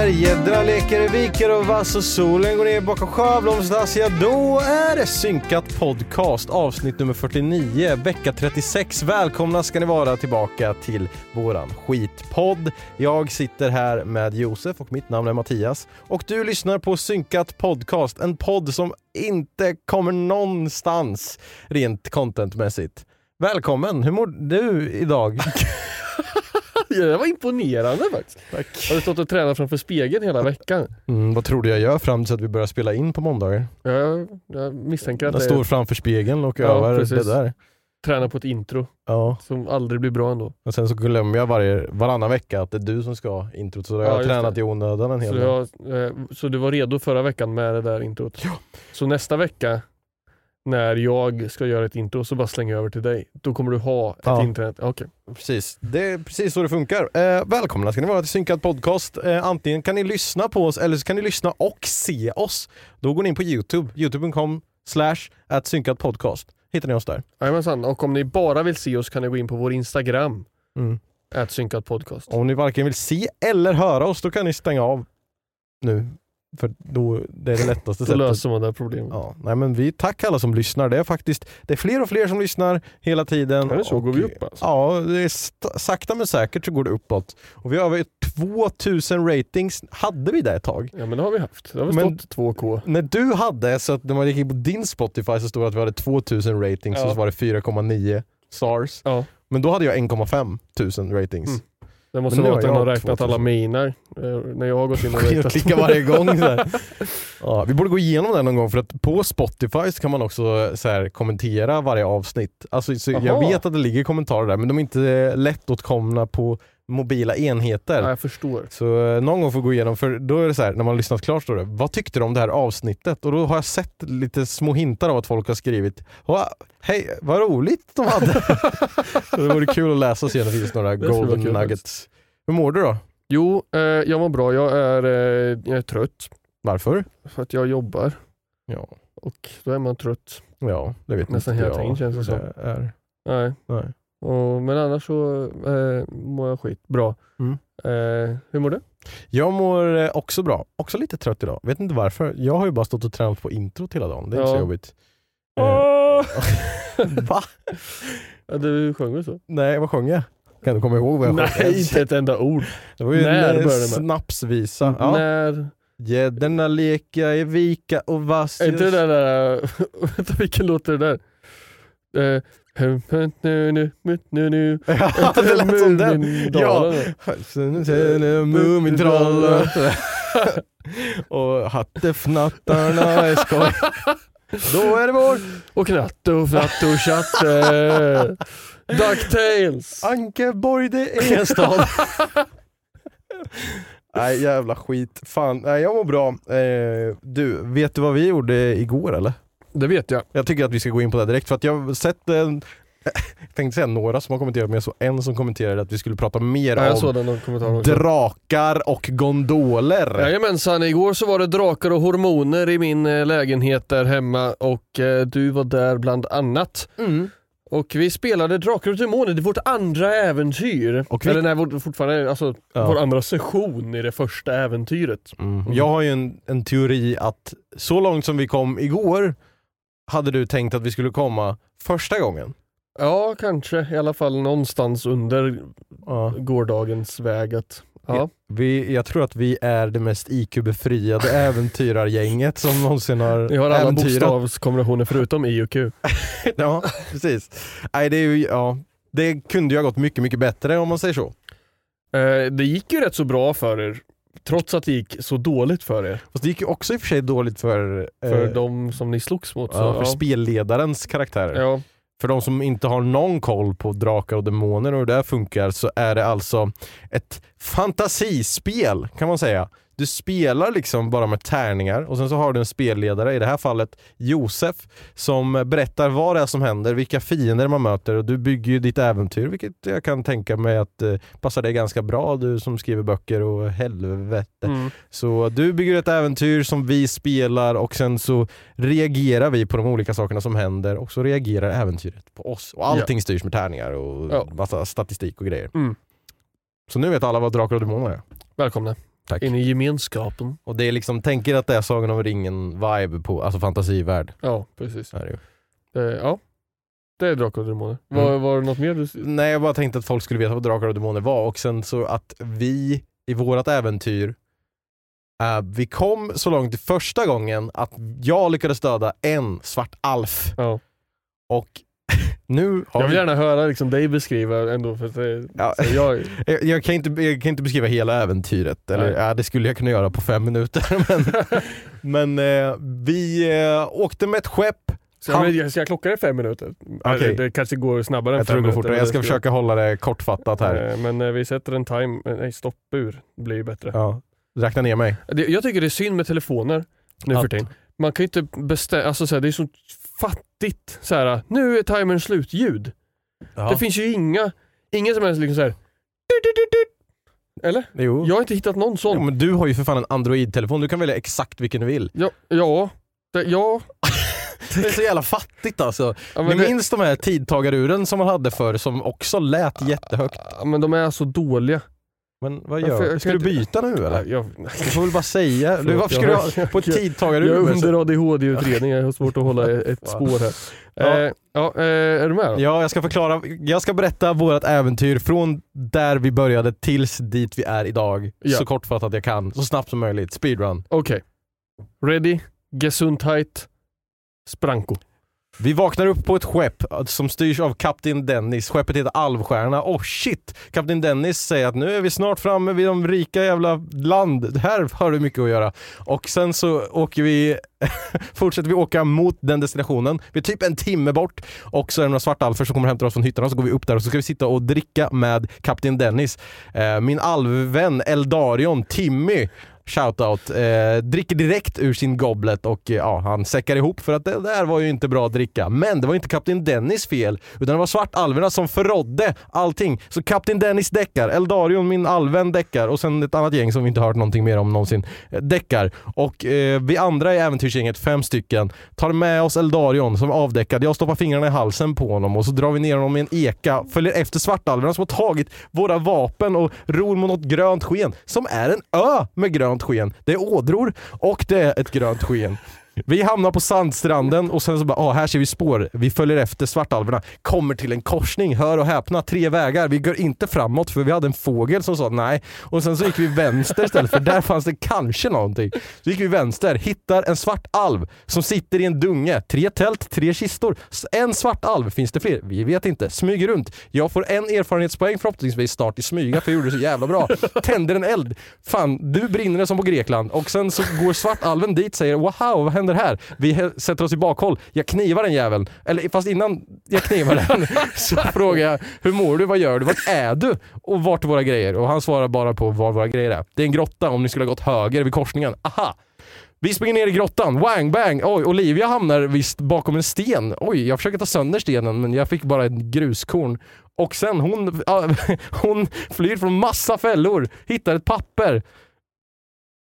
När gäddorna leker i viker och vass och solen går ner bakom Sjöblomsdass, ja då är det synkat podcast avsnitt nummer 49, vecka 36. Välkomna ska ni vara tillbaka till våran skitpodd. Jag sitter här med Josef och mitt namn är Mattias och du lyssnar på synkat podcast, en podd som inte kommer någonstans rent contentmässigt. Välkommen, hur mår du idag? Det var imponerande faktiskt. Tack. Har du stått och tränat framför spegeln hela veckan? Mm, vad tror du jag gör fram tills att vi börjar spela in på måndagar? Jag, jag misstänker att Jag det står är framför spegeln och Ja, övar precis. det där. träna på ett intro Ja, som aldrig blir bra ändå. och sen så glömmer jag varje, varannan vecka att det är du som ska ha introt, så då har Ja, jag tränat det. i onödan en hel Så, del. jag, eh, så du var redo förra veckan med det där introt? Ja. Så nästa vecka när jag ska göra ett intro så bara slänger jag över till dig. Då kommer du ha ett Ja. internet. Okej. Precis, det är precis så det funkar. Eh, välkomna ska ni vara till Synkad Podcast. Eh, antingen kan ni lyssna på oss eller så kan ni lyssna och se oss. Då går ni in på Youtube, youtube.com slash at synkad podcast. Hittar ni oss där. Jajamensan. Och om ni bara vill se oss kan ni gå in på vår Instagram. Mm. Synkad podcast. Om ni varken vill se eller höra oss, då kan ni stänga av nu. För då, det är det lättaste Då sättet. löser man det här problemet. Ja, nej men vi tack alla som lyssnar. Det är faktiskt det är fler och fler som lyssnar hela tiden. Ja, det är så Och- går vi upp, alltså. Ja, det är sakta men säkert så går det uppåt. Och vi har över 2000 ratings. Hade vi det ett tag? Ja men det har vi haft. Det har Men- stått 2K. När du hade, så att när man gick in på din Spotify så stod det att vi hade 2000 ratings Ja. och så var det 4,9 stars. Ja. Men då hade jag 1,5 tusen ratings. Mm. Det måste vara att den har räknat 2000. alla miner eh, när jag har gått in och räknat. klickar varje gång. Så. Ja, vi borde gå igenom det någon gång för att på Spotify kan man också så här, kommentera varje avsnitt. Alltså, så jag vet att det ligger kommentarer där men de är inte lättåtkomna på mobila enheter. Ja, jag förstår. Så eh, någon gång får gå igenom, för då är det så här, när man lyssnat klart står det, vad tyckte du om det här avsnittet? Och då har jag sett lite små hintar av att folk har skrivit, "Wow, hej vad roligt de hade. så det vore kul att läsa och se om det finns några Det golden kul nuggets. Hur mår du då? Jo, eh, jag mår bra. Jag är, eh, jag är trött Varför? för att jag jobbar Ja, och då är man trött. ja det vet Nästan inte hela jag tiden känns det som. är. Nej. Nej. Och, men annars så eh, mår jag skit bra. Mm. Eh, hur mår du? Jag mår eh, också bra, också lite trött idag. Vet inte varför. Jag har ju bara stått och tränat på introt hela dagen, det är inte Ja. så jobbigt. Eh, Va? Ja, du sjöng väl så? Nej, vad sjöng jag? Kan du komma ihåg vad jag sjöng? Nej, inte ett enda ord. Det var ju När en eh, snapsvisa. Ja. När... Gäddorna leka i vika och vass. Är inte det där, där vänta vilken låt är det där? Eh, Ja, det lät som den. Ja. Mumintrollen. och hattefnattarna är skoj. Då är det vår Och knatte och fnatte och tjatte. Ducktails. Ankeborg, det är en stad. Nej jävla skit. Fan, nej, jag mår bra. Eh, du, vet du vad vi gjorde igår eller? Det vet jag. Jag tycker att vi ska gå in på det direkt för att jag har sett en, jag tänkte säga några som har kommenterat men jag såg en som kommenterade att vi skulle prata mer Ja, jag om drakar och gondoler. Jajamensan, igår så var det drakar och hormoner i min eh, lägenhet där hemma och eh, du var där bland annat. Mm. Och vi spelade Drakar och Demoner, det är vårt andra äventyr. Och vi- Eller nej, vår, fortfarande, alltså Ja. vår andra session i det första äventyret. Mm. Jag har ju en, en teori att så långt som vi kom igår hade du tänkt att vi skulle komma första gången. Ja, kanske i alla fall någonstans under Ja. gårdagens väget. Ja. Vi, jag tror att vi är det mest IQ-befriade äventyrargänget som någonsin har Vi har alla äventyrat. bokstavskombinationer förutom I och Q. Ja, precis. Nej, det, är ju, ja, det kunde ju ha gått mycket, mycket bättre om man säger så. Eh, det gick ju rätt så bra för er, trots att det gick så dåligt för er. Fast det gick ju också i och för sig dåligt för, För eh, de som ni slogs mot. Så, ja, för ja. spelledarens karaktärer. Ja. För de som inte har någon koll på drakar och demoner och hur det funkar så är det alltså ett fantasispel kan man säga. Du spelar liksom bara med tärningar och sen så har du en spelledare, i det här fallet Josef, som berättar vad det är som händer, vilka fiender man möter och du bygger ju ditt äventyr vilket jag kan tänka mig att eh, passar dig ganska bra du som skriver böcker och helvete. Mm. Så du bygger ett äventyr som vi spelar och sen så reagerar vi på de olika sakerna som händer och så reagerar äventyret på oss. Och allting styrs med tärningar och Ja. massa statistik och grejer. Mm. Så nu vet alla vad Drakar och Demoner är. Välkomna Tack. in i gemenskapen. Och det är liksom, tänker att det är Sagan om ringen-vibe på, alltså fantasivärld. Ja, precis. Är det ju. Eh, ja, det är Drakar och Demoner. Mm. Var, var det något mer du... Nej jag bara tänkte att folk skulle veta vad Drakar och Demoner var och sen så att vi i vårat äventyr eh, vi kom så långt första gången att jag lyckades döda en svart alf Ja. och nu Jag vill vi gärna höra liksom, dig beskriva ändå. För det- Ja. så jag, Jag, jag, kan inte, jag kan inte beskriva hela äventyret, eller ja, det skulle jag kunna göra på fem minuter. Men, men eh, vi eh, åkte med ett skepp, jag, Han- ska jag klocka det fem minuter? Okej. Eller, Det kanske går snabbare än jag tror fem det går minuter. fortare, jag ska det försöka hålla det kortfattat här. Eh, Men eh, vi sätter en time, eh, nej stoppur, blir ju bättre. Ja, räkna ner mig. Jag tycker det är synd med telefoner nu Att- för tiden. Man kan ju inte bestämma, alltså så här, det är så fattigt så här. nu är timern slut ljud. Ja. Det finns ju inga, ingen som helst liksom så här. du, du, du. Eller? Jo. Jag har inte hittat någon Ja, sån. men du har ju för fan en Android-telefon, du kan välja exakt vilken du vill. Ja, ja, det, ja, Det är så jävla fattigt alltså. ja, Ni det, minns de här tidtagaruren som man hade förr som också lät jättehögt? ja, men de är så dåliga. Men vad gör du? Ska du byta nu eller? Jag, Du får väl bara säga. Du, varför ska du ha på ett jag, tidtagarur? jag är under ADHD-utredning, jag har svårt att hålla ett spår här. Ja. Eh, ja, eh, är du med då? Ja, jag ska förklara. Jag ska berätta vårt äventyr från där vi började tills dit vi är idag. Ja. Så kortfattat jag kan, så snabbt som möjligt. Speedrun. Okej. Ready, Gesundheit, Spranko. Vi vaknar upp på ett skepp som styrs av Kapten Dennis. Skeppet heter Alvstjärna. Oh shit! Kapten Dennis säger att nu är vi snart framme vid de rika jävla land. Här har du mycket att göra. Och sen så åker vi, fortsätter vi åka mot den destinationen. Vi är typ en timme bort och så är det några svarta alfer som kommer och hämtar oss från hytterna. Så går vi upp där och så ska vi sitta och dricka med Kapten Dennis. Eh, min alvvän Eldarion, Timmy, Shoutout. Eh, dricker direkt ur sin goblet och eh, ja, han säckar ihop för att det där var ju inte bra att dricka. Men det var inte Kapten Dennis fel, utan det var svartalverna som förrådde allting. Så Kapten Dennis däckar, Eldarion, min alven, däckar och sen ett annat gäng som vi inte hört någonting mer om någonsin, eh, däckar. Och eh, vi andra i äventyrsgänget, fem stycken, tar med oss Eldarion som är avdäckad. Jag stoppar fingrarna i halsen på honom och så drar vi ner honom i en eka, följer efter svartalverna som har tagit våra vapen och ror mot något grönt sken som är en ö med grönt sken. Det är ådror och det är ett grönt sken. Vi hamnar på sandstranden och sen så bara, ah, här ser vi spår. Vi följer efter svartalverna, kommer till en korsning, hör och häpna, tre vägar. Vi går inte framåt för vi hade en fågel som sa nej. Och sen så gick vi vänster istället för där fanns det kanske någonting. Så gick vi vänster, hittar en svart alv som sitter i en dunge. Tre tält, tre kistor. En svart alv, finns det fler? Vi vet inte. Smyger runt. Jag får en erfarenhetspoäng förhoppningsvis snart i smyga för jag gjorde det så jävla bra. Tänder en eld. Fan, du brinner som på Grekland. Och sen så går svartalven dit och säger wow, vad händer här? Vi sätter oss i bakhåll. Jag knivar den jäveln. Eller fast innan jag knivar den så frågar jag hur mår du? Vad gör du? Vart är du? Och vart är våra grejer? Och han svarar bara på var våra grejer är. Det är en grotta om ni skulle ha gått höger vid korsningen. Aha! Vi springer ner i grottan, wang bang, oj Olivia hamnar visst bakom en sten. Oj, jag försöker ta sönder stenen men jag fick bara ett gruskorn. Och sen hon, hon flyr från massa fällor, hittar ett papper.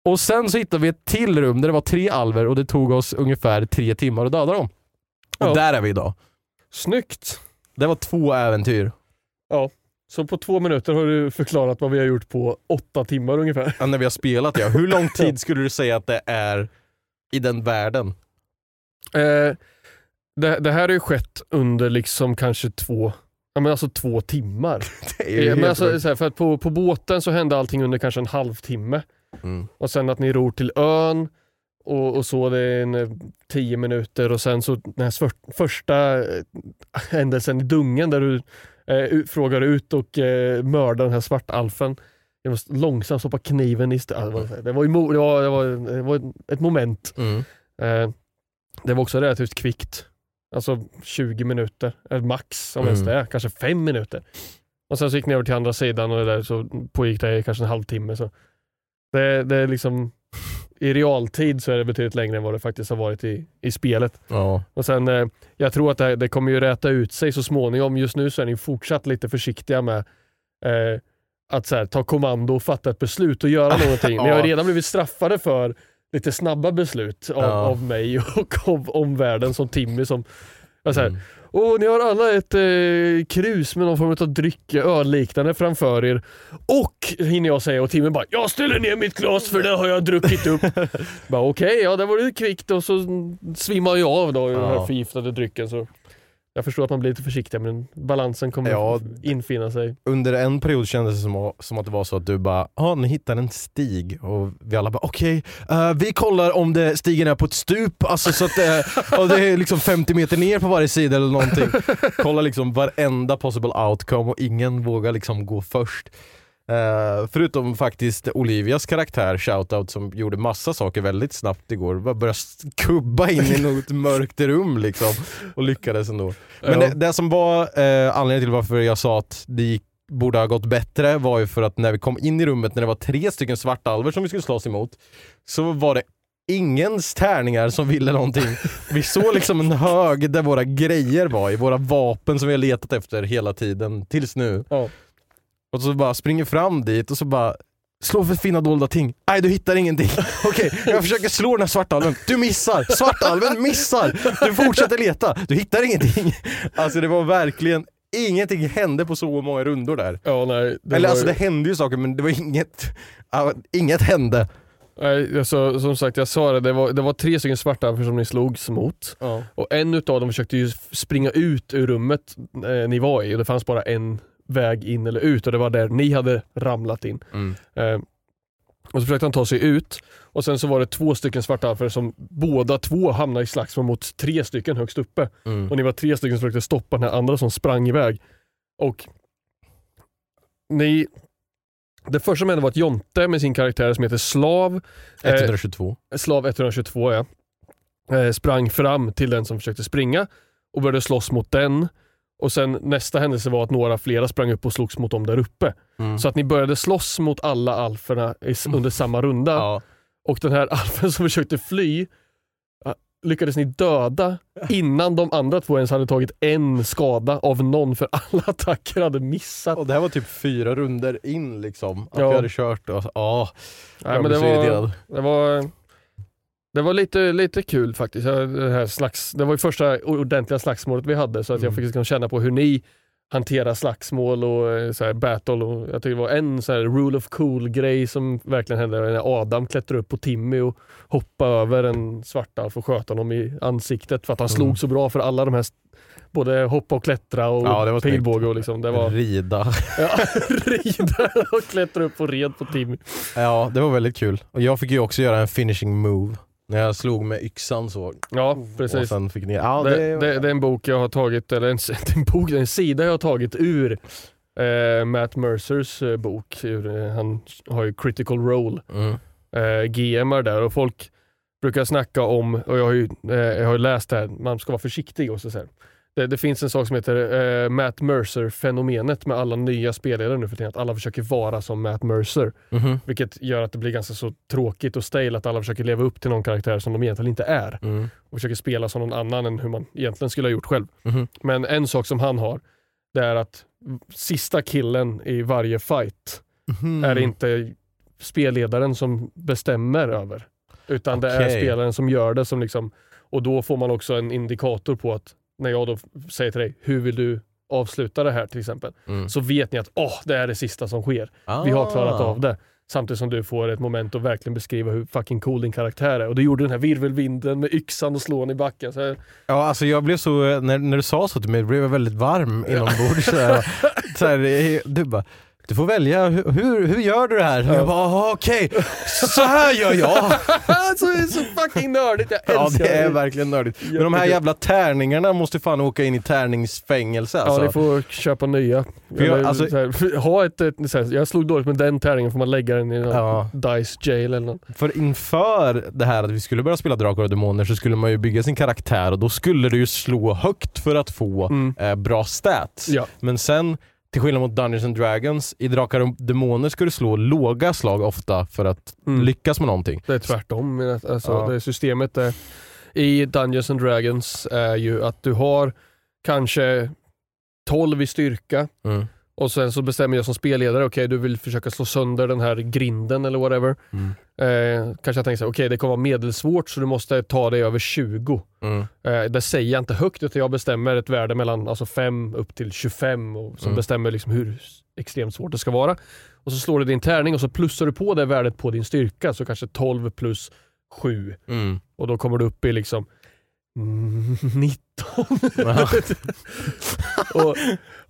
Och sen så hittar vi ett till rum där det var tre alver och det tog oss ungefär tre timmar att döda dem. Och Ja. där är vi idag. Snyggt! Det var två äventyr. Ja, så på två minuter har du förklarat vad vi har gjort på åtta timmar ungefär. Ja, när vi har spelat ja. Hur lång tid skulle du säga att det är i den världen? Eh, det, det här har ju skett under liksom kanske två, ja men alltså två timmar. Det är ju Eh, men helt alltså, sjukt. så här, för att på, på båten så hände allting under kanske en halvtimme. Mm. Och sen att ni ror till ön och, och så det är en eh, tio minuter och sen så den här svör- första eh, händelsen i dungen där du eh, frågar ut och eh, mördar den här svartalfen. Jag måste långsamt stoppa kniven i st- ja, det, var, det, var, ju det, var, det, var, det var ett moment. Mm. Eh, det var också relativt kvickt. Alltså 20 minuter, eller max om Mm. ens det, kanske fem minuter. Och sen så gick ni över till andra sidan och det där så pågick det i kanske en halvtimme. Så det, det är liksom, I realtid så är det betydligt längre än vad det faktiskt har varit i, i spelet. Ja. Och sen, eh, Jag tror att det, det kommer ju räta ut sig så småningom. Just nu så är ni fortsatt lite försiktiga med eh, att här, ta kommando och fatta ett beslut och göra någonting. Ni har redan blivit straffade för lite snabba beslut av, Ja. av mig och av omvärlden som Timmy som var så här, Mm. Åh, ni har alla ett eh, krus med någon form av dryck, ölliknande framför er. Och hinner jag säga och Timmy bara “Jag ställer ner mitt glas för det har jag druckit upp”. bara Okej, ja det var det kvickt och så svimmar jag av då i den Ja. här förgiftade drycken. Så jag förstår att man blir lite försiktig men balansen kommer Ja. infinna sig. Under en period kändes det som, som att det var så att du bara, ja ni hittar en stig och vi alla bara okej, eh, vi kollar om det, stigen är på ett stup, alltså så att och det är liksom 50 meter ner på varje sida eller någonting. Kolla liksom varenda possible outcome och ingen vågar liksom gå först. Eh, förutom faktiskt Olivias karaktär, Shoutout, som gjorde massa saker väldigt snabbt igår. Bara började kubba in i något mörkt rum liksom och lyckades ändå. Men det, det som var eh, anledningen till varför jag sa att det gick, borde ha gått bättre var ju för att när vi kom in i rummet när det var tre stycken svartalver som vi skulle slåss emot så var det ingens tärningar som ville någonting. Vi såg liksom en hög där våra grejer var i, våra vapen som vi har letat efter hela tiden tills nu. Ja. Och så bara springer fram dit och så bara Slå för fina dolda ting. Nej du hittar ingenting. Okej, jag försöker slå den här svartalven. Du missar! Svartalven missar! Du fortsätter leta. Du hittar ingenting. Alltså det var verkligen, ingenting hände på så många rundor där. Ja, nej, det Eller var alltså det hände ju saker men det var inget, inget hände. Nej, alltså, som sagt, jag sa det, det var, det var tre stycken svarta som ni slogs mot. Ja. Och en utav dem försökte ju springa ut ur rummet eh, ni var i och det fanns bara en väg in eller ut och det var där ni hade ramlat in. Mm. Eh, och så försökte han ta sig ut och sen så var det två stycken svartalfer som båda två hamnade i slagsmål mot tre stycken högst uppe. Mm. Och ni var tre stycken som försökte stoppa den här andra som sprang iväg. Och ni... Det första som hände var att Jonte med sin karaktär som heter Slav, eh, 122. Slav 122 ja, eh, sprang fram till den som försökte springa och började slåss mot den. Och sen nästa händelse var att några flera sprang upp och slogs mot dem där uppe. Mm. Så att ni började slåss mot alla alferna s- under samma runda. Ja. Och den här alfen som försökte fly lyckades ni döda innan de andra två ens hade tagit en skada av någon för alla attacker hade missat. Och det här var typ fyra runder in liksom. Att Ja. vi hade kört och ja, Nej, men det, var, det var det var lite, lite kul faktiskt. Det, här slags, det var ju första ordentliga slagsmålet vi hade så att jag Mm. fick liksom känna på hur ni hanterar slagsmål och eh, så här, battle. Och jag tycker det var en så här, rule of cool grej som verkligen hände när Adam klättrade upp på Timmy och hoppade över en svartalf och sköt honom i ansiktet för att han Mm. slog så bra för alla de här både hoppa och klättra och Ja, pilbåge och liksom. Det var rida. ja, rida och klättra upp och red på Timmy. Ja, det var väldigt kul. Och jag fick ju också göra en finishing move. När jag slog med yxan så. Ja, Och precis. sen fick ni... Ja, det, det, det, det är en bok jag har tagit, eller en, en, bok, en sida jag har tagit ur eh, Matt Mercers eh, bok. Ur, eh, han har ju critical role, Mm. eh, GMar där och folk brukar snacka om, och jag har ju, eh, jag har läst det här, man ska vara försiktig och så, så här. Det, det finns en sak som heter eh, Matt Mercer-fenomenet med alla nya spelledare nu för tiden. Att alla försöker vara som Matt Mercer. Mhm. Vilket gör att det blir ganska så tråkigt och stale att alla försöker leva upp till någon karaktär som de egentligen inte är. Mm. Och försöker spela som någon annan än hur man egentligen skulle ha gjort själv. Mhm. Men en sak som han har, det är att sista killen i varje fight Mhm. är inte spelledaren som bestämmer över. Utan det är spelaren som gör det. Som liksom, och då får man också en indikator på att när jag då säger till dig, hur vill du avsluta det här till exempel? Mm. Så vet ni att åh, det är det sista som sker. Vi har klarat Ah. av det. Samtidigt som du får ett moment att verkligen beskriva hur fucking cool din karaktär är. Och du gjorde den här virvelvinden med yxan och slån i backen. Så här, Ja, alltså jag blev så, när, när du sa så till mig, blev jag väldigt varm inombords. Så här, så här, eh, du bara, du får välja, hur, hur, gör du det här? Och jag bara, "Ah, okej, så här gör jag. så, det är så fucking nördigt, jag Ja älskar det är verkligen nördigt. Men de här jävla tärningarna måste fan åka in i tärningsfängelse Ja, alltså. ni får köpa nya. För jag- Eller, alltså- så här, ha ett, ett, här, jag slog dåligt med den tärningen, får man lägga den i någon Ja. Dice jail eller något. För inför det här att vi skulle börja spela Drakar och Demoner så skulle man ju bygga sin karaktär och då skulle du ju slå högt för att få Mm. eh, bra stats. Ja. Men sen, till skillnad mot Dungeons and Dragons, i Drakar och Demoner ska du slå låga slag ofta för att Mm. lyckas med någonting. Det är tvärtom. Alltså, Ja. det systemet är, i Dungeons and Dragons är ju att du har kanske 12 i styrka Mm. Och sen så bestämmer jag som spelledare, okej du vill försöka slå sönder den här grinden eller whatever. Mm. Eh, kanske jag tänker så okej det kommer vara medelsvårt så du måste ta dig över 20. Mm. Eh, det säger jag inte högt utan jag bestämmer ett värde mellan alltså 5 upp till 25 och som Mm. bestämmer liksom hur extremt svårt det ska vara. Och så slår du din tärning och så plussar du på det värdet på din styrka, så kanske 12 plus 7 Mm. och då kommer du upp i liksom 19. Ja. och,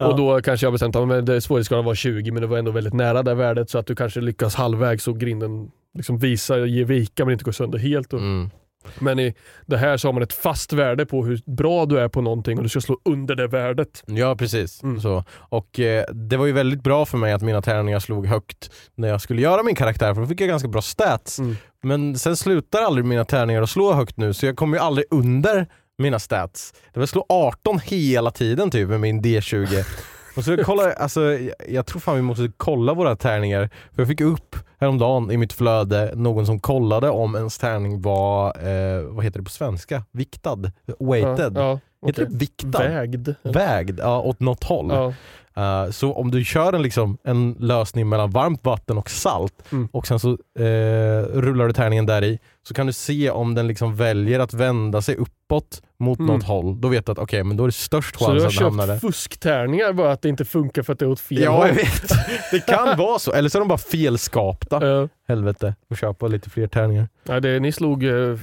och då kanske jag bestämt att det svårighetsgraden var 20 men det var ändå väldigt nära det värdet så att du kanske lyckas halvvägs och grinden liksom visar, ger vika men inte går sönder helt. Och, Mm. Men i det här så har man ett fast värde på hur bra du är på någonting och du ska slå under det värdet. Ja precis. Mm. Så. Och eh, det var ju väldigt bra för mig att mina tärningar slog högt när jag skulle göra min karaktär för då fick jag ganska bra stats. Mm. Men sen slutar aldrig mina tärningar att slå högt nu så jag kommer ju aldrig under mina stats. Det var slå 18 hela tiden typ med min D20. Och så kolla, alltså, jag, tror fan vi måste kolla våra tärningar. För jag fick upp häromdagen i mitt flöde någon som kollade om ens tärning var, eh, vad heter det på svenska? Viktad? Weighted? Ja, ja, Heter okej. det viktad? Vägd. Vägd, ja, åt något håll. Ja. Uh, så om du kör en, liksom, en lösning mellan varmt vatten och salt Mm. och sen så eh, rullar du tärningen där i så kan du se om den liksom väljer att vända sig uppåt mot Mm. något håll. Då vet du att okej, men då är det störst Så du chans har att den hamnar där. köpt fusktärningar bara att det inte funkar för att det är åt fel Ja, håll? jag vet. Det kan vara så. Eller så är de bara felskapta. Ja. Helvete. Och köpa lite fler tärningar. Nej, det, ni slog eh,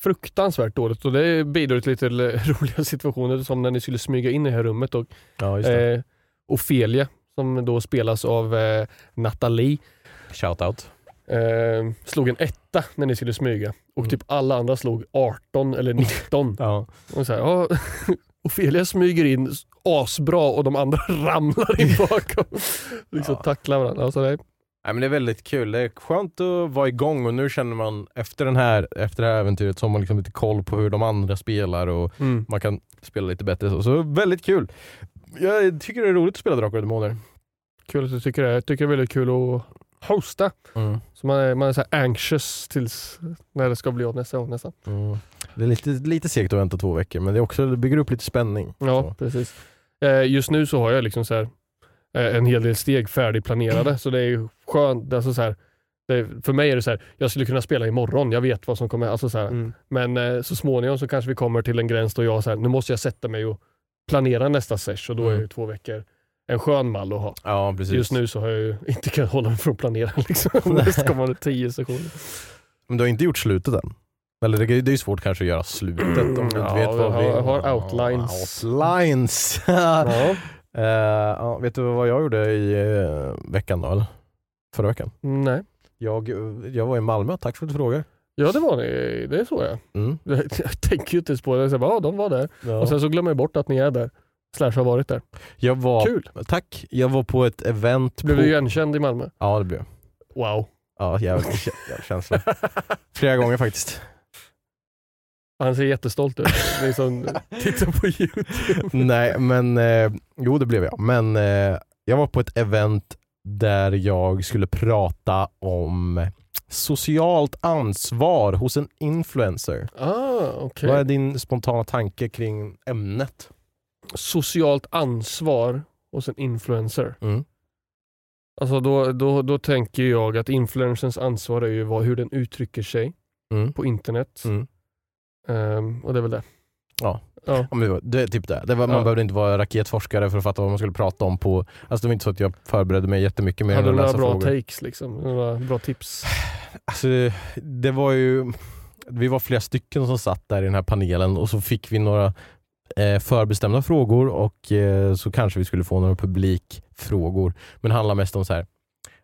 fruktansvärt dåligt och det bidrog till lite roliga situationer som när ni skulle smyga in i det här rummet och Ja, just det. eh, Ofelia som då spelas av eh, Nathalie Shoutout. eh, slog en etta när ni skulle smyga och Mm. typ alla andra slog 18 eller 19. Ja. och så här, ja, Ofelia smyger in asbra och de andra ramlar in bakom. liksom Ja. tacklar varandra. Alltså, det, Nej, men det är väldigt kul. Det är skönt att vara igång och nu känner man efter, den här, efter det här äventyret så har man liksom lite koll på hur de andra spelar och mm. man kan spela lite bättre. Så, så väldigt kul. Jag tycker det är roligt att spela Drakar och Demoner. Kul att du tycker det. Jag tycker det är väldigt kul att hosta. Så man är, man är så anxious tills när det ska bli av nästa gång nästan. Mm. Det är lite, lite segt att vänta två veckor men det, är också, det bygger upp lite spänning. Ja, Så. precis. Eh, just nu så har jag liksom så här, eh, en hel del steg färdigplanerade så det är ju skönt. Alltså så här, det, för mig är det så här, jag skulle kunna spela imorgon, jag vet vad som kommer. Alltså så här, Mm. Men eh, så småningom så kanske vi kommer till en gräns då jag så nu måste jag sätta mig och planera nästa sesh och då är Mm. ju två veckor en skön mall att ha. Ja precis. Just nu så har jag ju inte kunnat hålla mig från att planera liksom, nästkommande tio sessioner. Men du har inte gjort slutet än? Eller det, är ju svårt kanske att göra slutet om du inte Ja, vet vad vi... har- jag har outlines. Outlines! Ja. Ja, vet du vad jag gjorde i eh, veckan då? Eller? Förra veckan? Nej. Jag, jag var i Malmö, tack för att du frågar. Ja det var det, det är så ja. Mm. Jag tänker ju inte ens på det. Jag säger ja de var där. Ja. Och sen så glömmer jag bort att ni är där. Slash har varit där. jag var, Kul! Tack, jag var på ett event Blev på... du igenkänd i Malmö? Ja det blev jag. Wow. Ja, jävligt, jävligt känsla. Flera gånger faktiskt. Han ser jättestolt ut. liksom, titta på YouTube. Nej, men eh, jo det blev jag. Men eh, jag var på ett event där jag skulle prata om socialt ansvar hos en influencer. Ah, okej. Vad är din spontana tanke kring ämnet? Socialt ansvar hos en influencer. Mm. Alltså då, då, då tänker jag att influencers ansvar är ju vad, hur den uttrycker sig Mm. på internet. Mm. Ehm, och det är väl det. Ja. Ja. Ja, men det var- det typ det. det var, man Ja. behövde inte vara raketforskare för att fatta vad man skulle prata om på... Alltså det var inte så att jag förberedde mig jättemycket mer Hade än du att några läsa bra frågor. takes liksom? Några bra tips? Alltså, det var ju... Vi var flera stycken som satt där i den här panelen och så fick vi några eh, förbestämda frågor och eh, så kanske vi skulle få några publikfrågor. Men det handlar mest om så här.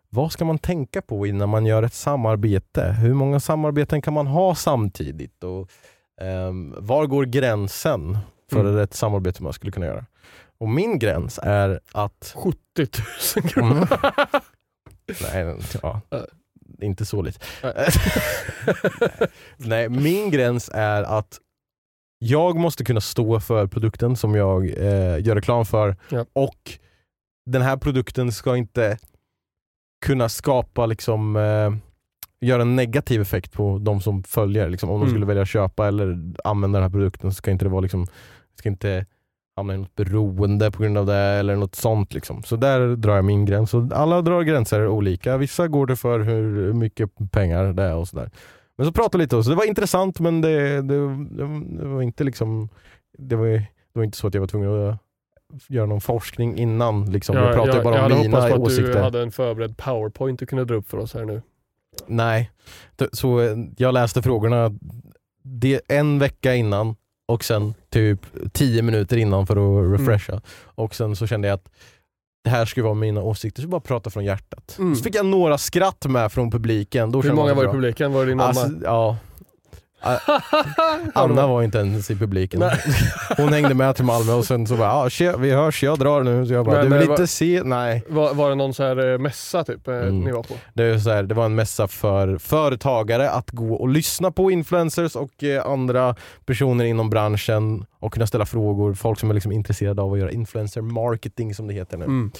Vad ska man tänka på innan man gör ett samarbete? Hur många samarbeten kan man ha samtidigt? Och, var går gränsen för Mm. ett samarbete man skulle kunna göra? Och min gräns är att 70 000 kronor. Mm. Nej, ja. Äh. Inte så lite. Nej. Nej, min gräns är att jag måste kunna stå för produkten som jag eh, gör reklam för Ja. och den här produkten ska inte kunna skapa liksom eh, göra en negativ effekt på de som följer. Liksom, om de Mm. skulle välja att köpa eller använda den här produkten så ska inte det vara liksom, ska inte hamna i något beroende på grund av det eller något sånt. Liksom. Så där drar jag min gräns. Och alla drar gränser olika. Vissa går det för hur mycket pengar det är och sådär. Men så pratade lite och så det var intressant men det, det, det, var inte liksom det var, det var inte så att jag var tvungen att göra någon forskning innan. Liksom. jag pratade ju bara jag om hade mina hoppats på att åsikter. du hade en förberedd powerpoint du kunde dra upp för oss här nu. Nej, så eh, jag läste frågorna det, en vecka innan och sen typ tio minuter innan för att refresha. Och sen så kände jag att det här skulle vara mina åsikter, så bara prata från hjärtat. Mm. Så fick jag några skratt med från publiken. Då Hur många var i publiken? Var det din mamma? Alltså, ja. Anna var inte ens i publiken. Hon hängde med till Malmö och sen så bara, ah, tja, vi hörs, jag drar nu. Så jag bara, Men- du vill inte se? Nej. Var, var det någon så här eh, mässa typ eh, Mm. ni var på? Det, är så här, det var en mässa för företagare att gå och lyssna på influencers och eh, andra personer inom branschen och kunna ställa frågor. Folk som är liksom intresserade av att göra influencer marketing som det heter nu. Mm.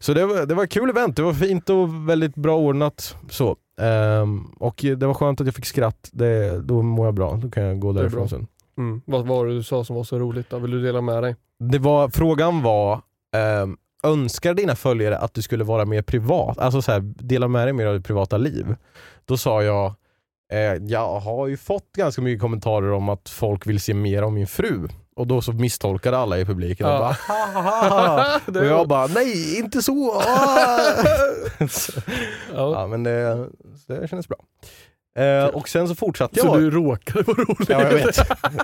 Så det var, det var ett kul event, det var fint och väldigt bra ordnat. Så. Ehm, och det var skönt att jag fick skratt, det, då mår jag bra. Då kan jag gå är därifrån sen. Mm. Vad var det du sa som var så roligt då? Vill du dela med dig? Det var, frågan var, ehm, önskar dina följare att du skulle vara mer privat? Alltså så här, dela med dig mer av ditt privata liv. Då sa jag, eh, jag har ju fått ganska mycket kommentarer om att folk vill se mer om min fru. Och då så misstolkade alla i publiken och Ja. bara "Ha, ha, ha." Det Och jag bara, nej inte så! Ah! Så, Ja. ja, men det, det kändes bra. Eh, och sen så fortsatte jag. Så du råkade vara rolig? Ja, jag vet.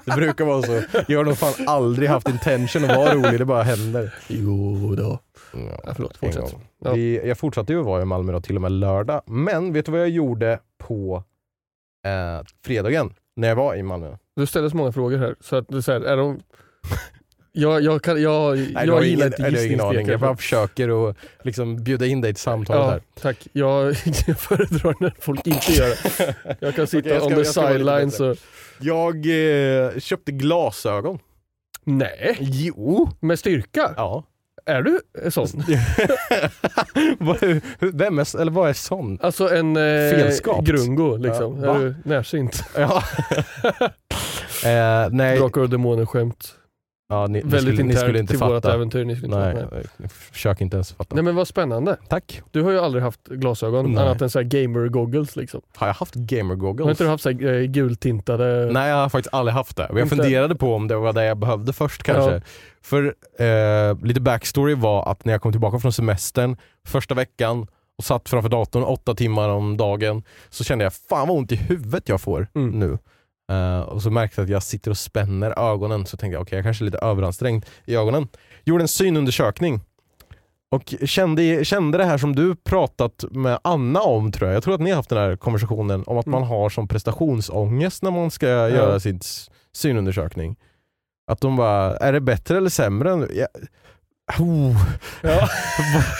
Det brukar vara så. Jag har nog fan aldrig haft intention att vara rolig, det bara händer. Jo då. Ja, Ja, förlåt, fortsätt. Ja. Vi, jag fortsatte ju vara i Malmö då, till och med lördag. Men vet du vad jag gjorde på eh, fredagen när jag var i Malmö? Du ställer så många frågor här. Så att det är så här, är de... Jag, jag, kan, jag, Nej, jag gillar ingen, inte aning. Jag bara gissningslekar. försöker att liksom bjuda in dig till samtalet Ja, här. tack. Jag, jag föredrar när folk inte gör det. Jag kan sitta jag ska- on the sidelines och... Jag eh, köpte glasögon. Nej, Jo! med styrka? Ja. Är du sån? Vad- hur- Vem är, eller vad är sån? Alltså en eh, Felskapt. grungo liksom. Ja, är du närsynt? Ja. eh, nej, Drakar och demoner-skämt. Ja, ni, ni, Väldigt skulle, ni internt skulle inte till vårt fatta. äventyr. Ni skulle inte fatta. nej, försök inte ens fatta. Nej men vad spännande. Tack. Du har ju aldrig haft glasögon Nej. annat än så här gamer-goggles liksom. Har jag haft gamer Har goggles? inte du haft så här, eh, gultintade? Nej jag har faktiskt aldrig haft det. Jag Inte? funderade på om det var det jag behövde först kanske. Ja. För eh, lite backstory var att när jag kom tillbaka från semestern första veckan och satt framför datorn åtta timmar om dagen så kände jag fan vad ont i huvudet jag får Mm. nu. Eh, och så märkte jag att jag sitter och spänner ögonen så tänkte jag okej jag kanske är lite överansträngd i ögonen. Gjorde en synundersökning och kände, kände det här som du pratat med Anna om tror jag. Jag tror att ni har haft den här konversationen om att Mm. man har som prestationsångest när man ska göra sin synundersökning. Att de bara, är det bättre eller sämre? Jag, Oh, Ja.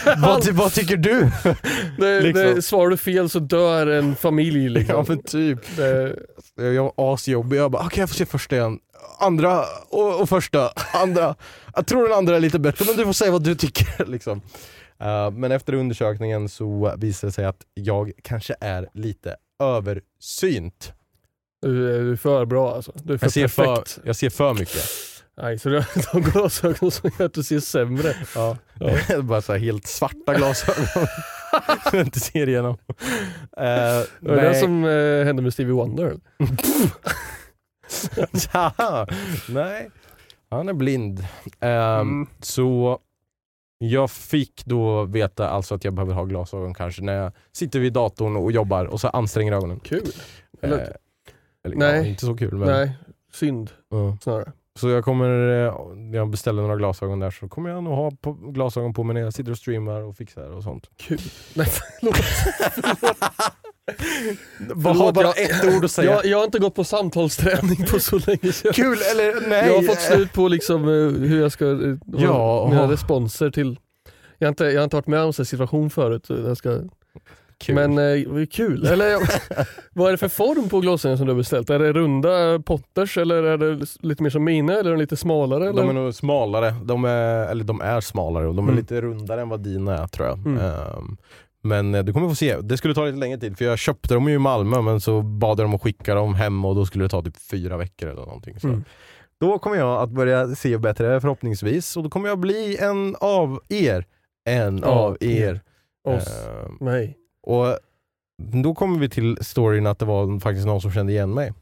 vad, vad, tycker du? Det, Liksom. det, svarar du fel så dör en familj. Liksom. Ja men typ. det, Jag var asjobbig, jag bara okej jag får se första igen. Andra och, och första, andra. Jag tror den andra är lite bättre men du får säga vad du tycker. Liksom. Eh, men efter undersökningen så visade det sig att jag kanske är lite översynt. du, är- för bra alltså. Du är för Jag ser för, perfekt. jag ser för mycket. Nej, så du har de glasögon som gör att du ser sämre. Ja. Bara så helt svarta glasögon. som jag inte ser igenom. Uh, Det var det som eh, hände med Stevie Wonder. ja, nej, han är blind. Ehm, Mm. Så jag fick då veta alltså att jag behöver ha glasögon kanske när jag sitter vid datorn och jobbar och så anstränger ögonen. Kul. Eller- Eh, eller, Nej. Ja, inte så kul men. Nej, synd Ja. snarare. Så jag kommer, eh, jag beställer några glasögon där så kommer jag nog ha på, glasögon på mig när jag sitter och streamar och fixar och sånt. Kul. Nej, förlåt. Bara, ha bara jag- ett ord att säga. Jag, jag har inte gått på samtalsträning på så länge sedan. Kul eller nej? Jag har fått slut på liksom, eh, hur jag ska eh, ha Ja. mina responser till... Jag har, inte, jag har inte varit med om en sån situation förut. Jag ska, Kul. Men eh, kul. Eller, vad är det för form på glasögonen som du har beställt? Är det runda potters eller är det lite mer som mina? Eller är de lite smalare? Eller? De är nog smalare, de är, eller de är smalare och de är Mm. lite rundare än vad dina är tror jag. Mm. Ehm, men eh, du kommer få se, det skulle ta lite längre tid för jag köpte dem ju i Malmö men så bad jag dem att skicka dem hem och då skulle det ta typ fyra veckor eller någonting. Så. Mm. Då kommer jag att börja se bättre förhoppningsvis och då kommer jag bli en av er. En av er. Oss. Ehm, Nej. Och då kommer vi till storyn att det var faktiskt någon som kände igen mig.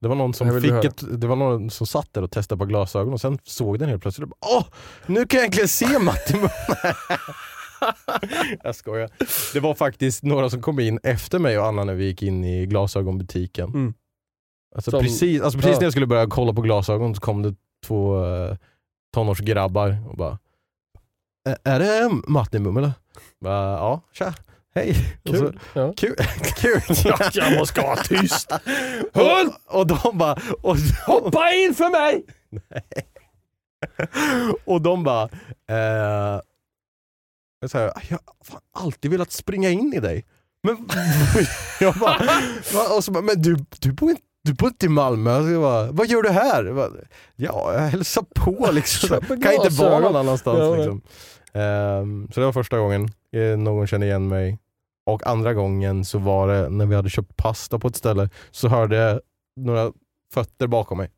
Det var någon som fick ett, det var någon som satt där och testade på glasögon och sen såg den helt plötsligt och bara, Åh! Nu kan jag äntligen se Matti Mun." Jag skojar. Det var faktiskt några som kom in efter mig och Anna när vi gick in i glasögonbutiken. Mm. Alltså Som- precis, alltså precis ja. när jag skulle börja kolla på glasögon så kom det två uh, tonårsgrabbar och bara "Ä- Är det Matti Mum eller? Bara, ja, tja, hej. Och så- Kul. Ja. Kul. Kul. jag måste vara tyst. och, och de bara... Och, Hoppa in för mig! och de bara... Eh, jag, sa, jag har alltid velat springa in i dig. Men jag bara... Och så bara men du, du bor inte du bor inte i Malmö, jag bara, vad gör du här? Jag bara, ja, jag hälsar på liksom. Kan inte vara någon annanstans. Ja. liksom. Ehm, så det var första gången eh, någon kände igen mig. Och andra gången så var det när vi hade köpt pasta på ett ställe, så hörde jag några fötter bakom mig.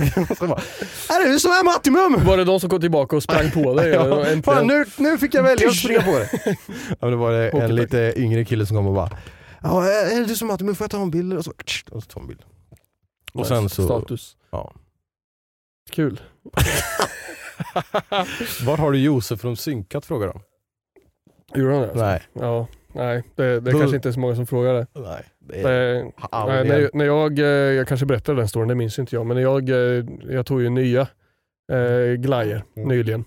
bara, är det du som är Matti Mum? Var det de som kom tillbaka och sprang på dig? Ja, fan, nu, nu fick jag välja att springa på det. ja, men det var det en lite yngre kille som kom och bara Ja, är det du som Matti Mum? Får jag ta en bild? Och så, och så tog en bild. Och sen så, Status. ja. Kul. Var har du Josef från Synkat frågar de. Gjorde han det? alltså? Nej. Ja, nej. Det, det Då- kanske inte är så många som frågar det. Nej. Det är det nej, när, när jag, eh, jag kanske berättade den storyn, det minns inte jag, men när jag, eh, jag tog ju nya eh, glajer Mm. nyligen.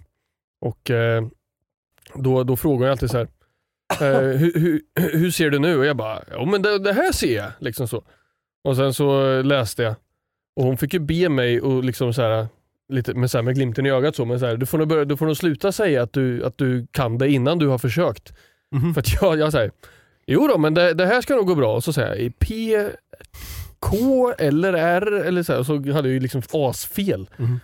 Och eh, då, då frågar jag alltid så här. Eh, hur, hur, hur ser du nu? Och jag bara, ja men det, det här ser jag. Liksom så. Och sen så läste jag och hon fick ju be mig och liksom så här, lite med, så här, med glimten i ögat så, men så här, du, får nog börja, du får nog sluta säga att du, att du kan det innan du har försökt. Mhm. För att jag, jag säger, jo då men det, det här ska nog gå bra. Och så säger jag, i P, K eller R eller så här. Och så hade jag ju liksom asfel. Mhm.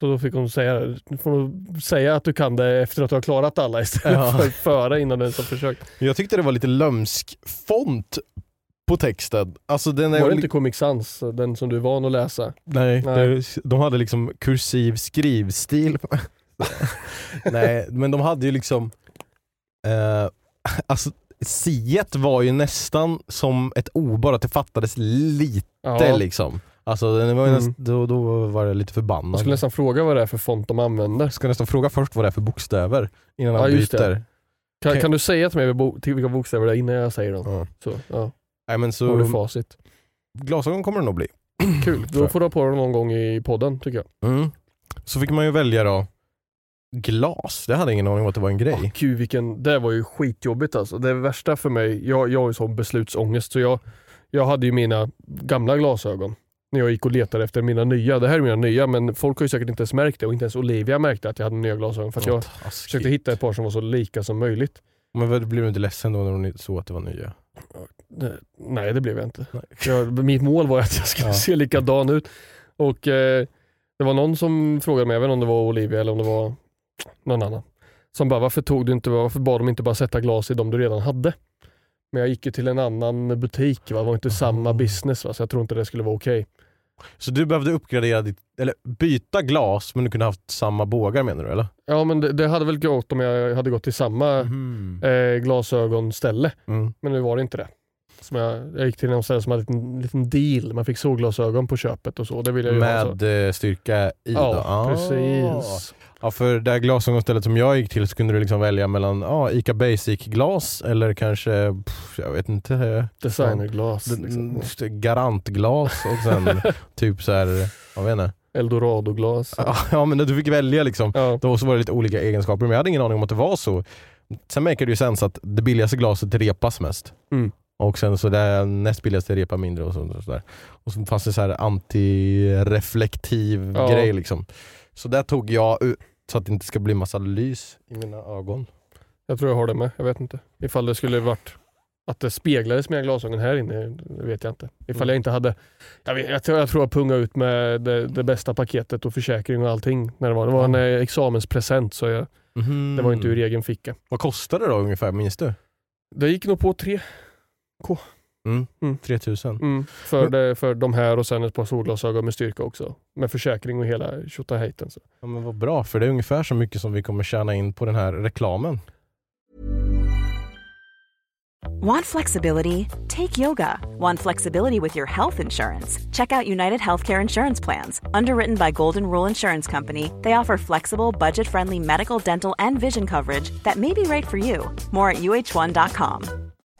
Så då fick hon säga, du får säga att du kan det efter att du har klarat alla istället Ja. för före innan du ens har försökt. Jag tyckte det var lite lömsk font på texten. Alltså den är Var det inte Comic Sans, den som du är van att läsa? Nej, Nej. Det, de hade liksom kursiv skrivstil. Nej, men de hade ju liksom... Eh, alltså, siet var ju nästan som ett O, bara att det fattades lite Ja. liksom. Alltså, det var Mm. näst, då, då var det lite Jag förbannad. skulle nästan fråga vad det är för font de använder. Jag ska nästan fråga först vad det är för bokstäver innan Ja, han byter. Kan, kan du säga till mig vilka bokstäver det är innan jag säger dem? Ja. Så, ja. Nej men Har du så, facit. glasögon kommer det nog bli. Kul, då får du ha på dem någon gång i podden tycker jag. Mm. Så fick man ju välja då glas, det hade jag ingen aning om att det var en grej. Åh, gud, vilken, det var ju skitjobbigt alltså. Det värsta för mig, jag, jag har ju sån beslutsångest så jag, jag hade ju mina gamla glasögon när jag gick och letade efter mina nya. Det här är mina nya men folk har ju säkert inte ens märkt det och inte ens Olivia märkte att jag hade nya glasögon för att jag försökte hitta ett par som var så lika som möjligt. Men vad- blev du inte ledsen då när hon såg att det var nya? Nej det blev jag inte. Jag, mitt mål var att jag skulle Ja. se likadan ut. Och eh, Det var någon som frågade mig, jag vet inte om det var Olivia eller om det var någon annan. Som bara, varför, tog du inte, varför bad de inte bara sätta glas i de du redan hade? Men jag gick ju till en annan butik, va? det var inte samma business va? så jag tror inte det skulle vara okej. Så du behövde uppgradera ditt, eller byta glas men du kunde haft samma bågar menar du eller? Ja men det, det hade väl gått om jag hade gått till samma eh, glasögonställe. Mm. Men nu var det inte det. Som jag, jag gick till någon ställe som hade en liten, deal. Man fick solglasögon på köpet och så. Det vill jag ju ha. Så. Med eh, styrka i då? Ja, Ah. precis. Ja för det här glasögonstället som jag gick till så kunde du liksom välja mellan ja, Ica Basic-glas eller kanske, pff, jag vet inte, Designerglas. Liksom. garantglas och sen typ så här, jag vet inte. Eldorado-glas. Ja men du fick välja liksom. Ja. Då så var det lite olika egenskaper men jag hade ingen aning om att det var så. Sen märker det ju sen att det billigaste glaset repas mest. Mm. Och sen så det näst billigaste repar mindre och så, och så. Och så fanns det så här antireflektiv Ja. grej liksom. Så där tog jag så att det inte ska bli massa lys i mina ögon. Jag tror jag har det med. Jag vet inte. Ifall det skulle varit att det speglades mina glasögon här inne, det vet jag inte. Ifall Mm. jag inte hade... Jag, vet, jag, tror, jag tror jag pungade ut med det, det bästa paketet och försäkring och allting. När det var, det var en eh, examenspresent så jag, det var inte ur egen ficka. Vad kostade det då ungefär, minns du? Det gick nog på tre Mm. Mm. 3000. mm, för, det, för de här och sen ett par solglasögon med styrka också. Med försäkring och hela tjotahejten. så. Ja, men vad bra, för det är ungefär så mycket som vi kommer tjäna in på den här reklamen. Want flexibility? Take yoga. Want flexibility with your health insurance? Check out United Healthcare Insurance Plans. Underwritten by Golden Rule Insurance Company, they offer flexible, budget friendly medical, dental, and vision coverage that may be right for you. More at uh1.com.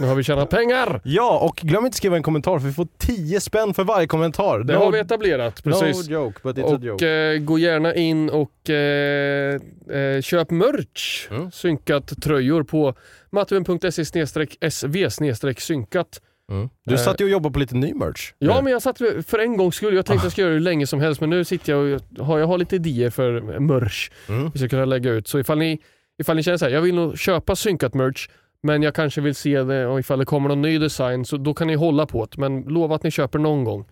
Nu har vi tjänat pengar! Ja, och glöm inte skriva en kommentar för vi får 10 spänn för varje kommentar. Det har vi etablerat. Precis. No joke, but it's a Och joke. eh, gå gärna in och eh, eh, köp merch. Mm. Synkat tröjor på matteven.se sv synkat. Mm. Du satt ju och jobbade på lite ny merch. Ja men jag satt för en gång skulle jag tänkte jag ska göra det hur länge som helst men nu sitter jag och har, jag har lite idéer för merch Mm. vi ska kunna lägga ut. Så ifall ni, ifall ni känner så här, jag vill nog köpa synkat merch men jag kanske vill se det och ifall det kommer någon ny design så då kan ni hålla på det. Men lova att ni köper någon gång.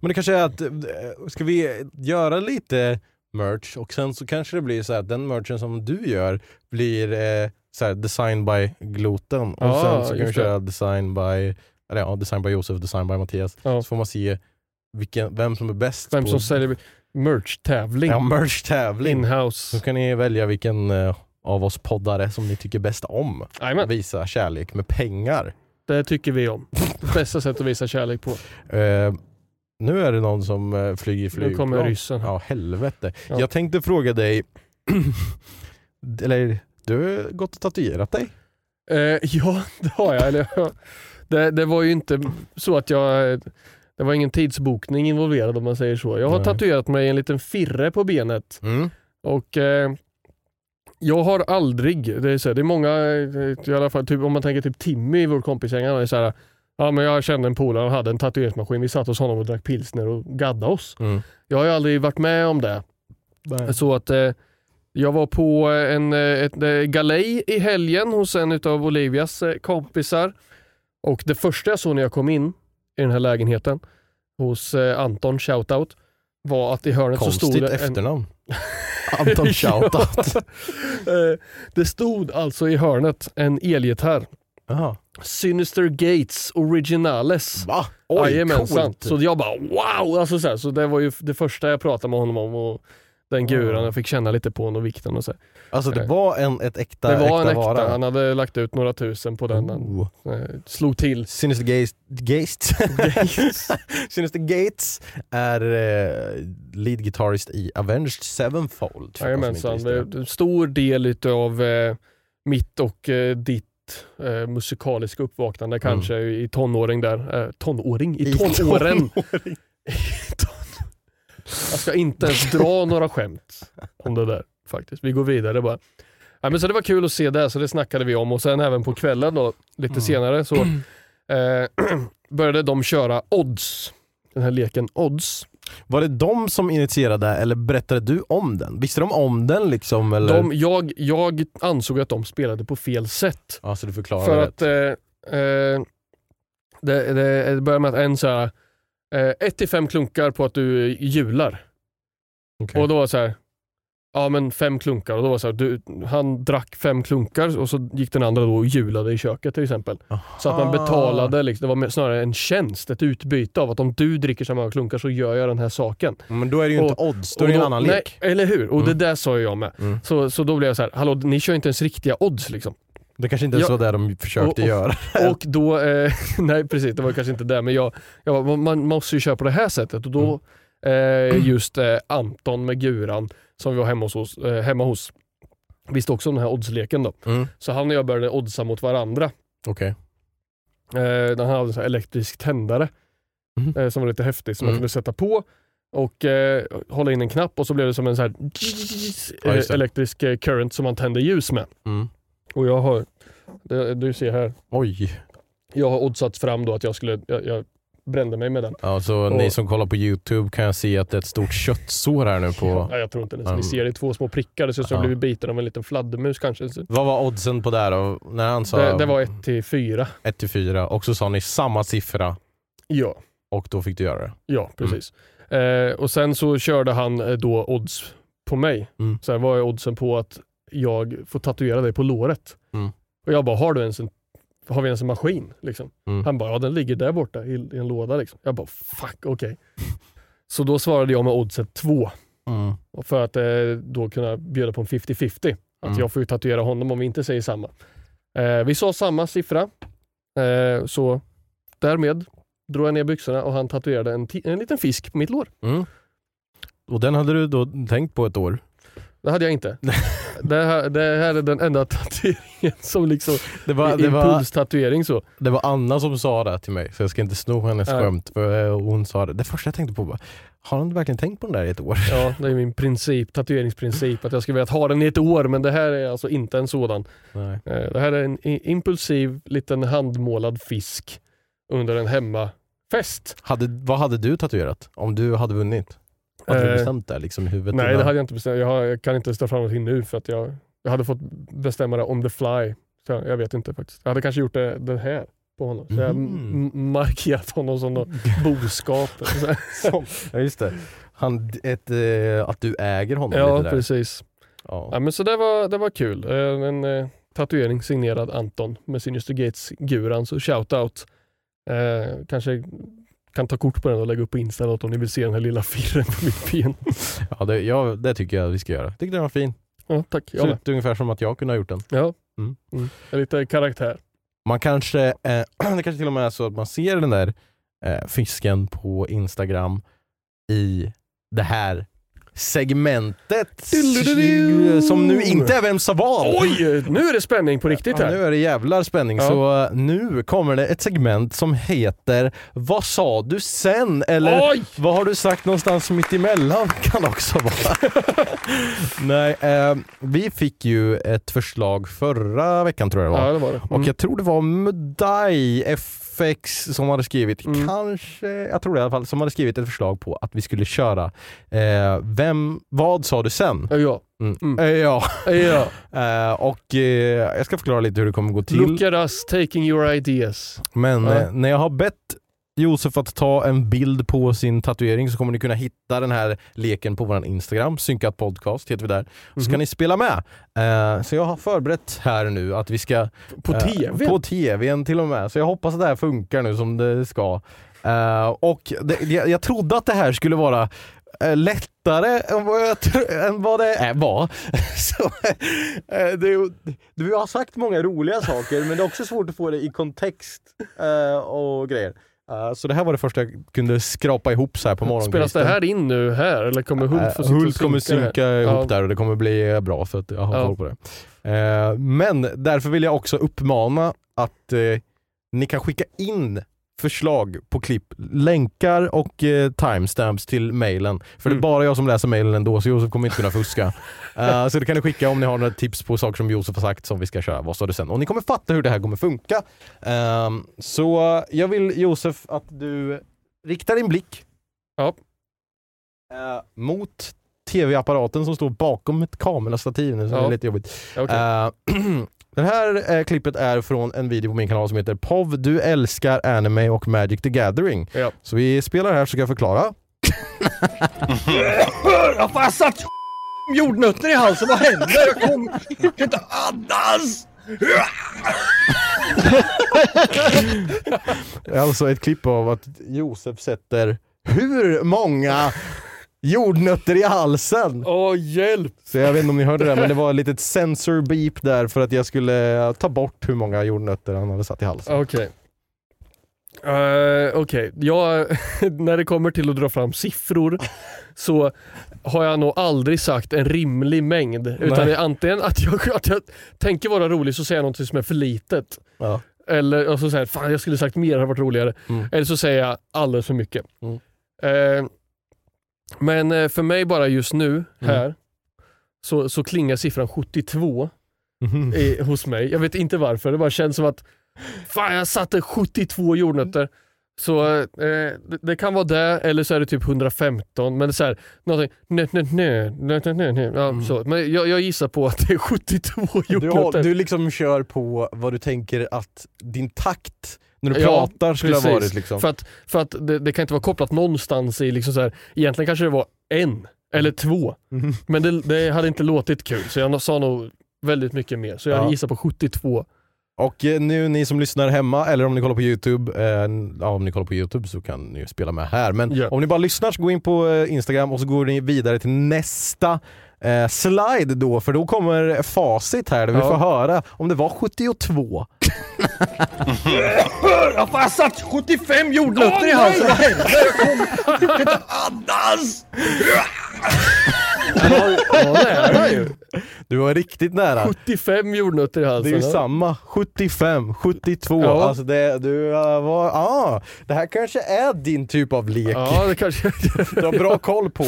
Men det kanske är att, eh, ska vi göra lite merch och sen så kanske det blir så att den merchen som du gör blir eh, så här design by Gloten och Ja, sen så kan vi det. köra design by, eller ja, design by Josef, design by Mattias. Ja. Så får man se vilken, vem som är bäst Vem på som säljer merch-tävling. ja, merch-tävling. Inhouse. Så kan ni välja vilken eh, av oss poddare som ni tycker bäst om. Jajamän, Visa kärlek med pengar. det tycker vi om. Bästa sätt att visa kärlek på. Eh, nu är det någon som eh, flyger i flygplan. kommer ryssen. Ja, helvete. Ja. Jag tänkte fråga dig, eller du har gått och tatuerat dig? Eh, ja, det har jag. Eller, det, det var ju inte så att jag... Det var ingen tidsbokning involverad om man säger så. Jag har Nej. tatuerat mig en liten firre på benet. Mm. Och eh, jag har aldrig, det är, så här, det är många, eh, i alla fall typ, om man tänker typ Timmy, vår kompisgäng, han är så här, ja men jag kände en polare, han hade en tatueringsmaskin, vi satt hos honom och drack pilsner och gaddade oss. Mm. Jag har ju aldrig varit med om det. Så att eh, jag var på en, eh, ett eh, galej i helgen hos en av Olivias eh, kompisar. Och det första jag såg när jag kom in i den här lägenheten hos eh, Anton, shoutout, var att i hörnet så stod Konstigt det efternamn. Anton shoutout. Eh, det stod alltså i hörnet en elgitarr. Jaha. Sinister Gates Originales. Va? Oj, Jajamensan. coolt. Så jag bara wow! Alltså så, här, så det var ju det första jag pratade med honom om. Och Den guran, jag fick känna lite på honom och vikten och så. Alltså det Eh, var en, ett äkta, Det var en äkta äkta, vara? han hade lagt ut några tusen på den. Han Oh. eh, slog till. Sinister Gates, Gates. Gates. Sinister Gates är eh, lead guitarist i Avenged Sevenfold. Jajamensan, stor del av eh, mitt och eh, ditt eh, musikaliska uppvaknande kanske i tonåring där. Eh, tonåring? I, Mm. I tonåren! tonåring. Jag ska inte ens dra några skämt om det där faktiskt. Vi går vidare bara. Ja, men så det var kul att se det, så det snackade vi om och sen även på kvällen då, lite Mm. senare så eh, började de köra odds. Den här leken odds. Var det de som initierade eller berättade du om den? Visste de om den liksom? Eller? De, jag, jag ansåg att de spelade på fel sätt. Ja, så du förklarar För rätt. att eh, eh, det, det, det börjar med att en så här, eh, ett till fem klunkar på att du jular. Okej. Och då var det så här, ja men fem klunkar. Och då var så här, du, han drack fem klunkar och så gick den andra då och julade i köket till exempel. Så att man betalade, liksom, det var snarare en tjänst, ett utbyte av att om du dricker så många klunkar så gör jag den här saken. Men då är det ju inte Och- odds, då är det en annan nej, lek. Eller hur? Och Mm. det där sa jag med. Mm. Så, så då blev jag så här, hallå ni kör inte ens riktiga odds liksom. Det kanske inte ens Ja. var det de försökte Och- och- göra. Och då, eh, nej precis det var kanske inte det, men jag, jag man måste ju köra på det här sättet och då eh, just eh, Anton med Guran som vi var hemma hos, eh, hemma hos visste också om den här oddsleken då. Mm. Så han och jag började oddsa mot varandra. Okej. Eh, den hade en elektrisk tändare Mhm. eh, som var lite häftig som man Mm. kunde sätta på och eh, hålla in en knapp och så blev det som en sån här Ja, elektrisk eh, current som man tände ljus med. Mm. Och jag har, det, du ser här, Oj. jag har oddsat fram då att jag skulle, jag, jag brände mig med den. Ja, så Och- ni som kollar på Youtube kan jag se att det är ett stort köttsår här nu på... Ja, jag tror inte ens Um, vi ser det. Två små prickar. Det ser ut som ja. att blivit biten av en liten fladdermus kanske. Så Vad var oddsen på det då? När han sa Det, det var 1 till 4. 1 till 4 och så sa ni samma siffra Ja, och då fick du göra det. ja precis. Eh, och sen så körde han eh, då odds på mig. Mm. Sen var jag oddsen på att jag får tatuera dig på låret. Mm. Och jag bara, har du ens en, har vi ens en maskin? Liksom. Mm. Han bara, ja den ligger där borta i, i en låda. Liksom. Jag bara, fuck okej. Så då svarade jag med oddset 2. Mm. För att eh, då kunna bjuda på en 50-50. Att Mm. jag får ju tatuera honom om vi inte säger samma. Eh, vi sa samma siffra. Eh, så därmed drog jag ner byxorna och han tatuerade en, en liten fisk på mitt lår. Mm. Och den hade du då tänkt på ett år? Det hade jag inte. det, här, det här är den enda tatueringen som liksom, Det var, det, impulstatuering så. det var Anna som sa det till mig, så jag ska inte sno hennes Nej. skämt. För eh, hon sa det. Det första jag tänkte på var, har hon verkligen tänkt på den där i ett år? Ja, det är min princip, tatueringsprincip. Att jag skulle vilja ha den i ett år men det här är alltså inte en sådan. Nej. Eh, Det här är en impulsiv liten handmålad fisk under en hemmafest. Hade, vad hade du tatuerat om du hade vunnit? Hade du Eh, bestämt det liksom, i huvudet? Nej innan? det hade jag inte bestämt. Jag, har, jag kan inte stå fram till nu för att jag, jag hade fått bestämma det on the fly. Så jag, jag vet inte faktiskt. Jag hade kanske gjort det, det här på honom. Så jag Mhm. markerat honom som något boskap. Som- ja, just det. Han, ett, eh, att du äger honom ja lite där. precis. Ja. Ja, men så det var, det var kul. Eh, En eh, tatuering signerad Anton med Sinister Gates-guran, så shout-out. Eh, kanske kan ta kort på den och lägga upp på Insta om ni vill se den här lilla firren på mitt ben. Ja, det, ja, det tycker jag vi ska göra. Tyckte den var fin. Ja, tack. Ser Jag med. ut ungefär som att jag kunde ha gjort den. Ja. Mm. Mm. Lite karaktär. Man kanske, eh, det kanske till och med är så att man ser den där eh, fisken på Instagram i det här segmentet som nu inte är Vem sa vad? Oj, nu är det spänning på riktigt Ja, här. nu är det jävlar spänning. Ja. Så eh, nu kommer det ett segment som heter Vad sa du sen? Eller Oj! vad har du sagt någonstans mitt emellan kan också vara. Nej, eh, vi fick ju ett förslag förra veckan tror jag det var. Ja, det var det. Och Mm. jag tror det var Mudai FX som hade skrivit, Mm. kanske, jag tror det i alla fall, som hade skrivit ett förslag på att vi skulle köra eh, Vem, vad sa du sen? Ja, ja. Mm. Mm. Eh, ja. ja. Eh, och eh, jag ska förklara lite hur det kommer gå till. Look at us taking your ideas. Men Ja. eh, när jag har bett Josef att ta en bild på sin tatuering så kommer ni kunna hitta den här leken på vår Instagram, synkat podcast heter vi där. Så ska Mhm. ni spela med. Eh, så jag har förberett här nu att vi ska På Eh, TV? På tvn till och med. Så jag hoppas att det här funkar nu som det ska. Eh, och det, jag, jag trodde att det här skulle vara lättare än vad, jag än vad det är, var. Så, det, du har sagt många roliga saker men det är också svårt att få det i kontext och grejer. Eh, så det här var det första jag kunde skrapa ihop så här på Spelas morgonkvisten. det här in nu här eller kommer Hult få och Hult kommer synka det ihop Ja. där och det kommer bli eh, bra för att jag har Ja. koll på det. Eh, men därför vill jag också uppmana att ni kan skicka in förslag på klipp, länkar och eh, timestamps till mailen. För det är Mm. bara jag som läser mailen ändå så Josef kommer inte kunna fuska. Eh, så det kan ni skicka om ni har några tips på saker som Josef har sagt som vi ska köra. Vad sa du sen? Och ni kommer fatta hur det här kommer funka. Ehm, så jag vill Josef att du riktar din blick Ja. eh, mot tv-apparaten som står bakom ett kamerastativ nu, så det Ja. är lite jobbigt. Okej. Det här eh, klippet är från en video på min kanal som heter POV Du älskar anime och Magic the Gathering. Ja. Så vi spelar här så ska jag förklara. Jag jag satt jordnötter i halsen, vad händer? Jag kom, jag kan inte andas! Det är alltså ett klipp av att Josef sätter hur många jordnötter i halsen? Åh hjälp! Så jag vet inte om ni hörde det men det var ett litet sensor beep där för att jag skulle eh, ta bort hur många jordnötter han hade satt i halsen. Okej. Eh, Okej, jag, när det kommer till att dra fram siffror så har jag nog aldrig sagt en rimlig mängd. Utan det är antingen att jag, att jag tänker vara rolig så säger jag något som är för litet. Ja. Eller och så säger jag, fan jag skulle sagt mer, det hade varit roligare. Mm. Eller så säger jag alldeles för mycket. Mm. Eh, men eh, för mig bara just Mm. nu, här, så, så klingar siffran 72 Mhm. i, hos mig. Jag vet inte varför, det bara känns som att fan jag satte 72 jordnötter. Så eh, det, det kan vara det, eller så är det typ 115. Men det är så här, någonting, nö, nö, nö, nö, nö, nö. Ja, så. Men jag, jag gissar på att det är 72 Du, har, jordnötter. du liksom kör på vad du tänker att din takt när du Ja, pratar skulle ha precis. varit. Liksom. För att, för att det, det kan inte vara kopplat någonstans i, liksom så här, egentligen kanske det var en eller två. Mhm. Men det, det hade inte låtit kul så jag sa nog väldigt mycket mer. Så jag Ja. gissar på 72. Och eh, nu ni som lyssnar hemma eller om ni kollar på Youtube, eh, ja, om ni kollar på Youtube så kan ni spela med här. Men Ja. om ni bara lyssnar så gå in på eh, Instagram och så går ni vidare till nästa eh, slide då, för då kommer facit här där vi Ja. får höra om det var 72. Jag fan satt 75 jordnötter i halsen, vad hände? Jag kom inte andas! Ja, nära ju. Du var riktigt nära. 75 jordnötter i halsen. Det är ju ja. samma, 75, 72. Ja. Alltså det, du uh, var, ah, det här kanske är din typ av lek. Ja, det kanske Du har bra koll på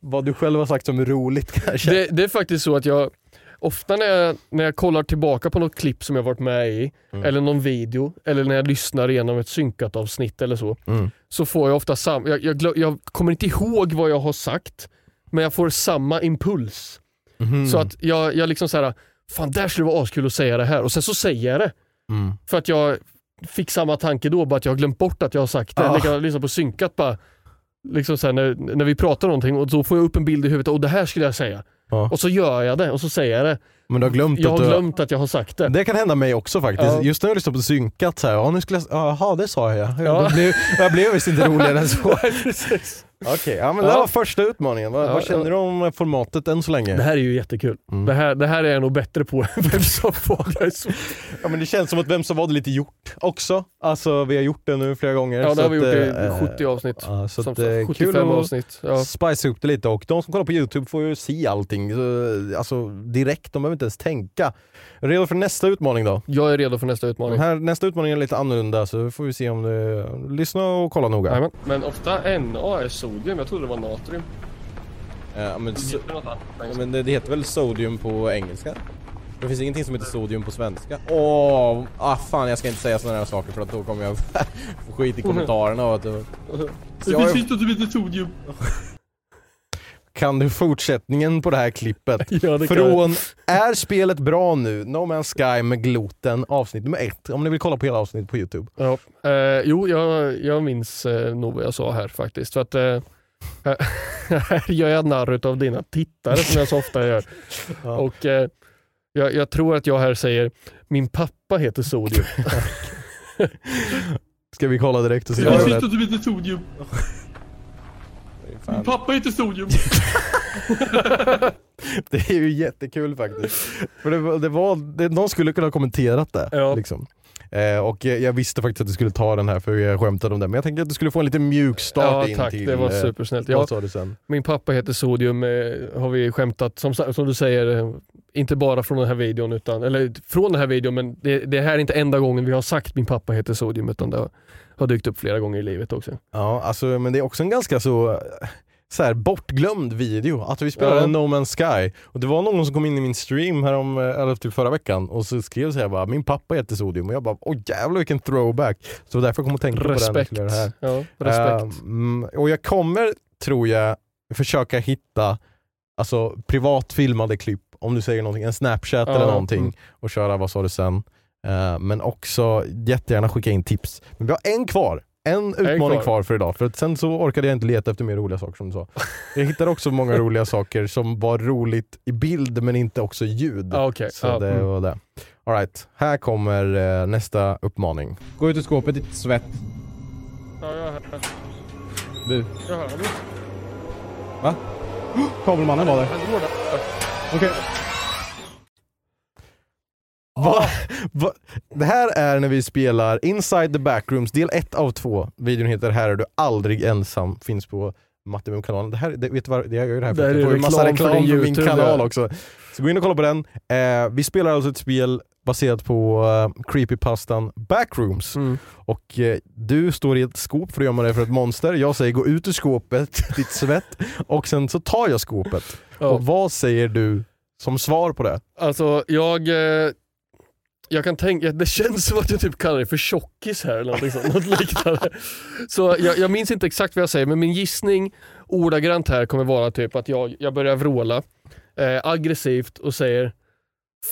vad du själv har sagt som är roligt kanske. det, det är faktiskt så att jag Ofta när jag, när jag kollar tillbaka på något klipp som jag varit med i, Mm. eller någon video, eller när jag lyssnar igenom ett synkat avsnitt eller så, Mm. så får jag ofta samma, jag, jag, jag kommer inte ihåg vad jag har sagt, men jag får samma impuls. Mhm. Så att jag, jag liksom såhär, fan där skulle det vara askul att säga det här, och sen så säger jag det. Mm. För att jag fick samma tanke då, bara att jag har glömt bort att jag har sagt det. Ah. Likadant lyssna på synkat bara. Liksom här, när, när vi pratar någonting och då får jag upp en bild i huvudet och det här skulle jag säga. Ja. Och så gör jag det och så säger jag det. Men du har glömt Jag att har du... glömt att jag har sagt det. Det kan hända mig också faktiskt. Ja. Just när jag lyssnar på synkat så här, ja nu skulle jag, jaha det sa jag. Ja. Ja. Blev, jag blev visst inte roligare än så. Okej, ja men Ja. det var första utmaningen. Vad, Ja, vad känner du om formatet än så länge? Det här är ju jättekul. Mm. Det, här, det här är jag nog bättre på än vem som var det. så- Ja men det känns som att Vem som var det lite gjort också. Alltså vi har gjort det nu flera gånger. Ja, det har vi gjort i eh, 70 avsnitt. Ja, så att, sagt, eh, 75 kul avsnitt. Ja. spice upp det lite och de som kollar på Youtube får ju se allting så, alltså, direkt, de behöver inte ens tänka. Redo för nästa utmaning då? Jag är redo för nästa Den utmaning. här, nästa utmaning är lite annorlunda så får vi se om du lyssna och kolla noga. Jajamän. Men ofta NA är sodium, jag trodde det var natrium. Ja, men, so- det ja, men det, det heter väl sodium på engelska? Det finns ingenting som heter sodium på svenska. Åh, ah, fan jag ska inte säga sådana här saker för att då kommer jag få skit i kommentarerna. Och att, så jag, inte som heter sodium. kan du fortsättningen på det här klippet? Ja, det. Från Är spelet bra nu? No Man's Sky med Gloten avsnitt nummer ett. Om ni vill kolla på hela avsnittet på Youtube. Ja. Eh, jo, jag, jag minns eh, nog vad jag sa här faktiskt. För att eh, här gör jag narr av dina tittare som jag så ofta gör. Ja. Och eh, jag, jag tror att jag här säger min pappa heter Sodium. Ska vi kolla direkt och se jag är rätt? du Sodium. Fan. Pappa heter Sodium. Det är ju jättekul faktiskt. För det, var- det var, det, någon skulle kunna ha kommenterat det. Ja. Liksom. Eh, och jag, jag visste faktiskt att du skulle ta den här för jag skämtade om det. Men jag tänkte att du skulle få en lite mjuk start Ja in tack, till... det var eh, supersnällt. Ja, sa du sen? min pappa heter Sodium, eh, har vi skämtat, som, som du säger, eh, inte bara från den här videon, utan, eller från den här videon, men det, det här är inte enda gången vi har sagt min pappa heter Sodium, utan det har, dykt upp flera gånger i livet också. Ja, alltså, men det är också en ganska så, så här, bortglömd video. Att vi spelade Ja. No Man's Sky. Och det var någon som kom in i min stream här om, eller typ förra veckan och så skrev så här bara min pappa heter Sodium och jag bara åh jävlar vilken throwback. Så därför jag kom att tänka på den. Respekt. till det här. Ja, respekt. Ehm, och jag kommer, tror jag, försöka hitta alltså, privat filmade klipp, om du säger någonting, en snapchat Ja, eller någonting mm. och köra vad sa du sen. Eh, men också jättegärna skicka in tips. Men vi har en kvar. En utmaning kvar. kvar. för idag, för att sen så orkade jag inte leta efter mer roliga saker som du sa. Jag hittade också många roliga saker som var roligt i bild men inte också ljud. Ja, okej. Så Ja, det mm. var det. All right. här kommer eh, nästa uppmaning. Gå ut ur skåpet, ditt svett. Ja, jag hör. Du. Jag hör. Va? Kabelmannen var där. Okej. Va? Va? Det här är när vi spelar Inside the Backrooms del 1 av 2. Videon heter Här är du aldrig ensam, finns på Mattemum-kanalen. Det här, det, vet du vad, det jag gör det här för Det här jag är får ju massa reklam för för min kanal också. Så gå in och kolla på den. Eh, vi spelar alltså ett spel baserat på uh, creepypastan Backrooms. Mm. Och eh, du står i ett skåp för att gömma dig för ett monster. Jag säger gå ut ur skåpet, ditt svett. Och sen så tar jag skåpet. Ja. Och vad säger du som svar på det? Alltså jag, eh, jag kan tänka, det känns som att jag typ kallar dig för tjockis här eller någonting sånt, något liknande. Så jag, jag minns inte exakt vad jag säger men min gissning ordagrant här kommer vara typ att jag, jag börjar vråla eh, aggressivt och säger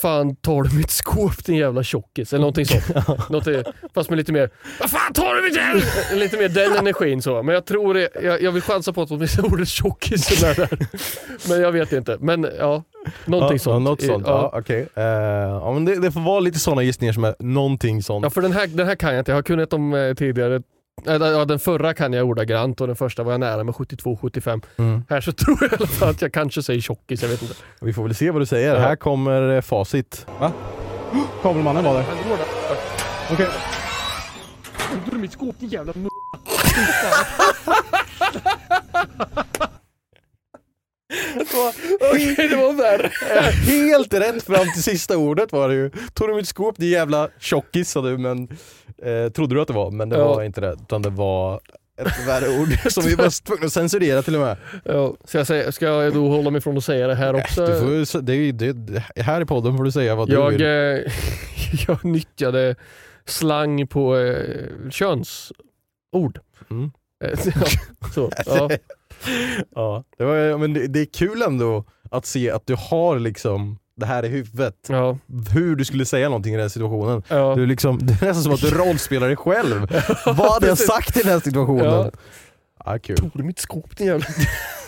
Fan tar du mitt skåp din jävla tjockis? Eller någonting sånt. Någonting, fast med lite mer Vad fan tar du mitt jävla... Lite mer den energin så. Men jag tror det, jag, jag vill chansa på att åtminstone ordet tjockis är där. Men jag vet inte. Men ja, någonting ja, sånt. Ja, något sånt. Ja. Ja, okej. Eh, ja, men det, det får vara lite sådana gissningar som är någonting sånt. Ja för den här, den här kan jag inte, jag har kunnat dem eh, tidigare. Äh, Ja, den förra kan jag ordagrant och den första var jag nära med 72-75. Mm. Här så tror jag i alla fall att jag kanske säger tjockis, jag vet inte. Vi får väl se vad du säger. Ja. Här kommer eh, facit. Va? Kabelmannen var där. Okej. Tog du mitt skåp din jävla m***? Okej det var värre. Helt rätt fram till sista ordet var det ju. Tog du mitt skåp din jävla tjockis sa du, men eh, trodde du att det var, men det Ja. var inte det. Utan det var ett värre ord som vi var tvungna att censurera till och med. Ja, så jag säger, ska jag då hålla mig från att säga det här också? Du får, det, det, det, här i podden får du säga vad du jag, vill. eh, jag nyttjade slang på eh, könsord. Mm. Ja, så, ja. Ja, det, var, men det, det är kul ändå att se att du har liksom det här i huvudet. Ja, Hur du skulle säga någonting i den situationen. ja. Du liksom, det är nästan som att du rollspelar dig själv. Vad hade jag sagt i den här situationen? Ja. Ja, kul. Tog du mitt skåp din jävla...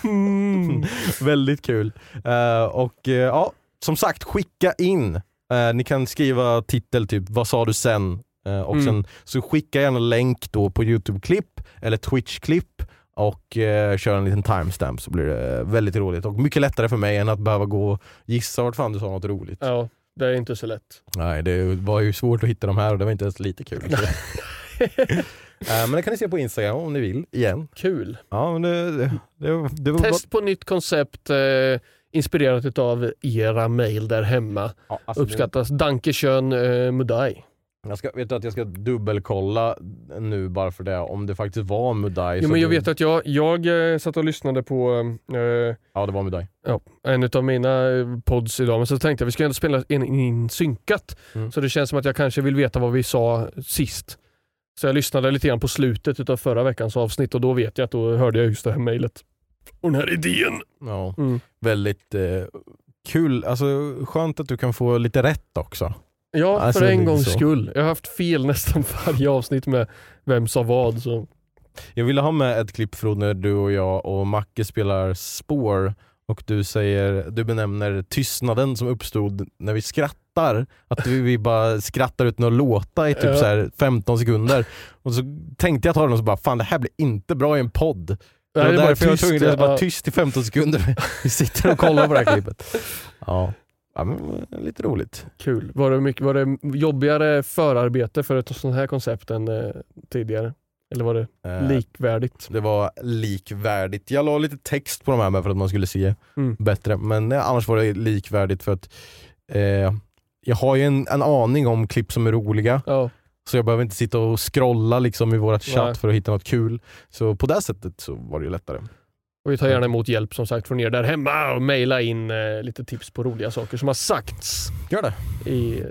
Mm. Väldigt kul. Eh, och eh, ja, som sagt, skicka in. Eh, ni kan skriva titel typ, vad sa du sen? Och Mm. sen så skicka gärna länk då på Youtube-klipp eller Twitch-klipp och eh, kör en liten timestamp så blir det väldigt roligt och mycket lättare för mig än att behöva gå och gissa vart fan du sa något roligt. Ja, det är inte så lätt. Nej, det var ju svårt att hitta de här och det var inte ens lite kul. Eh, men det kan ni se på Instagram om ni vill, igen. Kul. Ja, men det, det, det, det var Test på nytt koncept eh, inspirerat av era mail där hemma. Ja, alltså det- Uppskattas. Dankeschön eh, Mudai. Jag ska, vet du att jag ska dubbelkolla nu bara för det, om det faktiskt var Mudai. Så men jag det- vet att jag, jag eh, satt och lyssnade på eh, Ja, det var Mudai. ja, en av mina eh, pods idag, men så tänkte jag vi ska ändå spela in, in synkat. Mm. Så det känns som att jag kanske vill veta vad vi sa sist. Så jag lyssnade lite grann på slutet av förra veckans avsnitt och då vet jag att då hörde jag just det här mejlet. Och den här idén. Ja, Mm. väldigt eh, kul. Alltså skönt att du kan få lite rätt också. Ja, Alltså, för en gångs så. skull. Jag har haft fel nästan varje avsnitt med vem sa vad. Så. Jag ville ha med ett klipp från när du och jag och Macke spelar spår och du säger, du benämner tystnaden som uppstod när vi skrattar. Att vi, vi bara skrattar ut några låta i typ Ja. så här 15 sekunder. Och så tänkte jag ta den och så bara, fan det här blir inte bra i en podd. Det var därför jag var tvungen att vara bara- tyst i 15 sekunder. Vi sitter och kollar på det här klippet. Ja, ja men, lite roligt. Kul. Var det, mycket, var det jobbigare förarbete för ett sånt här koncept än eh, tidigare? Eller var det Eh, likvärdigt? Det var likvärdigt. Jag la lite text på de här med för att man skulle se Mm. bättre. Men eh, annars var det likvärdigt för att eh, jag har ju en, en aning om klipp som är roliga. Ja. Så jag behöver inte sitta och scrolla liksom i vårat chatt för att hitta något kul. Så på det sättet så var det ju lättare. Och vi tar gärna emot hjälp som sagt från er där hemma och mejla in eh, lite tips på roliga saker som har sagts Gör det. i eh,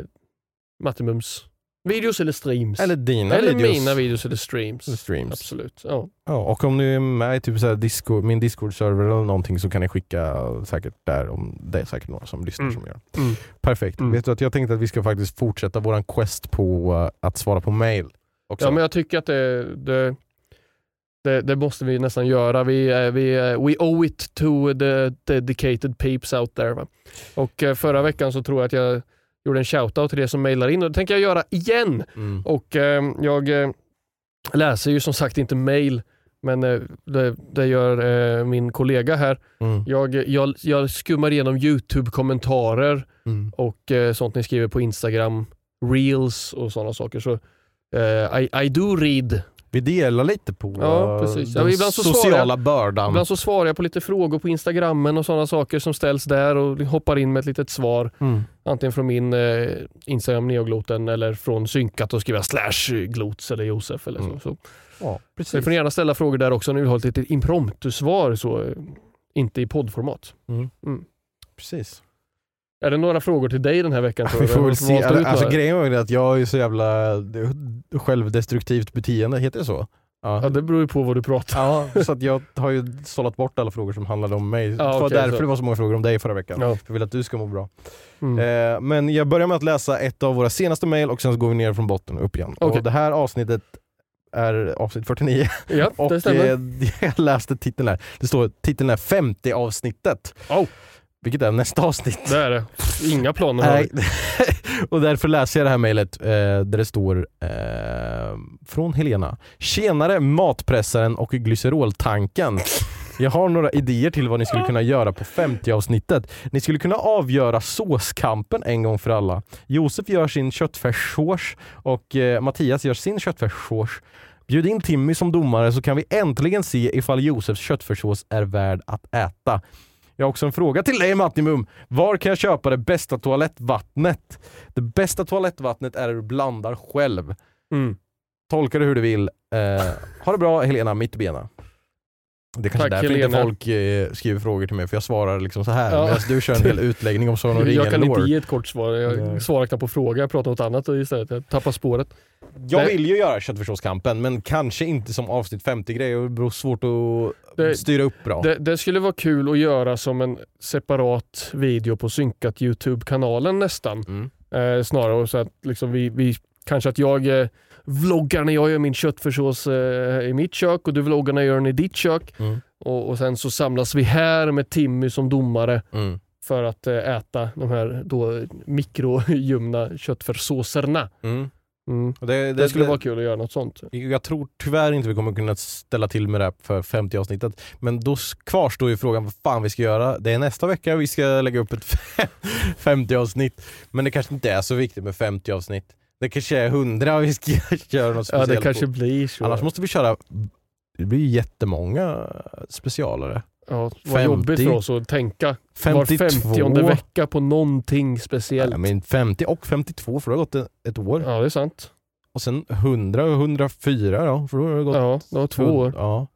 Mattemums videos eller streams. Eller dina Eller videos. mina videos eller streams. Eller streams. Absolut. Ja. Ja, och om du är med i typ så här Discord, min Discord-server eller någonting så kan ni skicka säkert där om det är säkert några som lyssnar Mm. som gör. Mm. Perfekt. Mm. Vet du att jag tänkte att vi ska faktiskt fortsätta våran quest på uh, att svara på mail. Också. ja men jag tycker att det, det, det, det måste vi nästan göra. Vi, eh, vi, eh, we owe it to the dedicated peeps out there. Va? Och eh, förra veckan så tror jag att jag gjorde en shoutout till det som mejlar in och det tänker jag göra igen. Mm. Och eh, jag läser ju som sagt inte mail, men eh, det, det gör eh, min kollega här. Mm. Jag, jag, jag skummar igenom YouTube-kommentarer Mm. och sånt ni skriver på Instagram, reels och sådana saker. Så I, I do read. Vi delar lite på Ja, precis. den Ja, så sociala jag- bördan. Ibland så svarar jag på lite frågor på Instagrammen och sådana saker som ställs där och hoppar in med ett litet svar. Mm. Antingen från min eh, Instagram neogloten eller från synkat och skriva slash glots eller Josef eller så. Mm. så. Ja, Så precis. ni får gärna ställa frågor där också när vi har ett litet impromptu-svar, så eh, inte i poddformat. precis. Är det några frågor till dig den här veckan? Vi får väl se. Alltså, grejen var att jag är så jävla självdestruktivt beteende, heter det så? Ja, det beror ju på vad du pratar Ja, så att jag har ju sållat bort alla frågor som handlade om mig. Ja, det var okej, därför så. det var så många frågor om dig förra veckan. Ja. För jag vill att du ska må bra. Mm. Eh, men jag börjar med att läsa ett av våra senaste mejl och sen så går vi ner från botten och upp igen. Okej. Och det här avsnittet är avsnitt 49 Ja, och det stämmer. eh, jag läste titeln här. Det står titeln är 50 avsnittet. Oh. Vilket är nästa avsnitt. Det är det. Inga planer har vi. och därför läser jag det här mejlet eh, där det står eh, från Helena. Tjenare matpressaren och glyceroltanken. Jag har några idéer till vad ni skulle kunna göra på 50 avsnittet. Ni skulle kunna avgöra såskampen en gång för alla. Josef gör sin köttfärssås och eh, Mattias gör sin köttfärssås. Bjud in Timmy som domare så kan vi äntligen se ifall Josefs köttfärssås är värd att äta. Jag har också en fråga till dig Mattimum. Var kan jag köpa det bästa toalettvattnet? Det bästa toalettvattnet är det du blandar själv. Mm. Tolka det hur du vill. Eh, ha det bra Helena Mittbena. Det är kanske Tack, därför inte Helena. folk eh, skriver frågor till mig för jag svarar liksom så här Ja. medan du kör en hel utläggning om om ringen Jag kan inte ge ett kort svar. Jag Nej. svarar knappt på fråga. Jag pratar om något annat istället. Jag tappar spåret. Jag Nej. vill ju göra köttfärssåskampen men kanske inte som avsnitt 50 grej. Det beror svårt att Det- styra upp bra. Det, det skulle vara kul att göra som en separat video på synkat Youtube-kanalen nästan. Mm. Eh, snarare så att liksom vi, vi kanske att jag eh, vloggar när jag gör min köttfärssås eh, i mitt kök och du vloggar när jag gör den i ditt kök. Mm. Och, och sen så samlas vi här med Timmy som domare Mm. för att eh, äta de här då mikroljumna köttfärssåserna. Mm. Mm. Och Det, Det skulle vara kul att göra något sånt. Jag tror tyvärr inte vi kommer kunna ställa till med det här för 50 avsnittet. Men då kvarstår ju frågan vad fan vi ska göra. Det är nästa vecka vi ska lägga upp ett 50 avsnitt. Men det kanske inte är så viktigt med 50 avsnitt. Det kanske är 100 vi ska göra något Ja, speciellt det kanske på. blir så. Annars måste vi köra, det blir ju jättemånga specialare. ja, vad 50. jobbigt för oss att tänka var 52. 50 vecka på någonting Ja, speciellt. men 50 och 52 för det har gått ett, ett år. Ja, det är sant. Och sen 100 och 104 då, för då har det gått Ja, det var två år. Ja.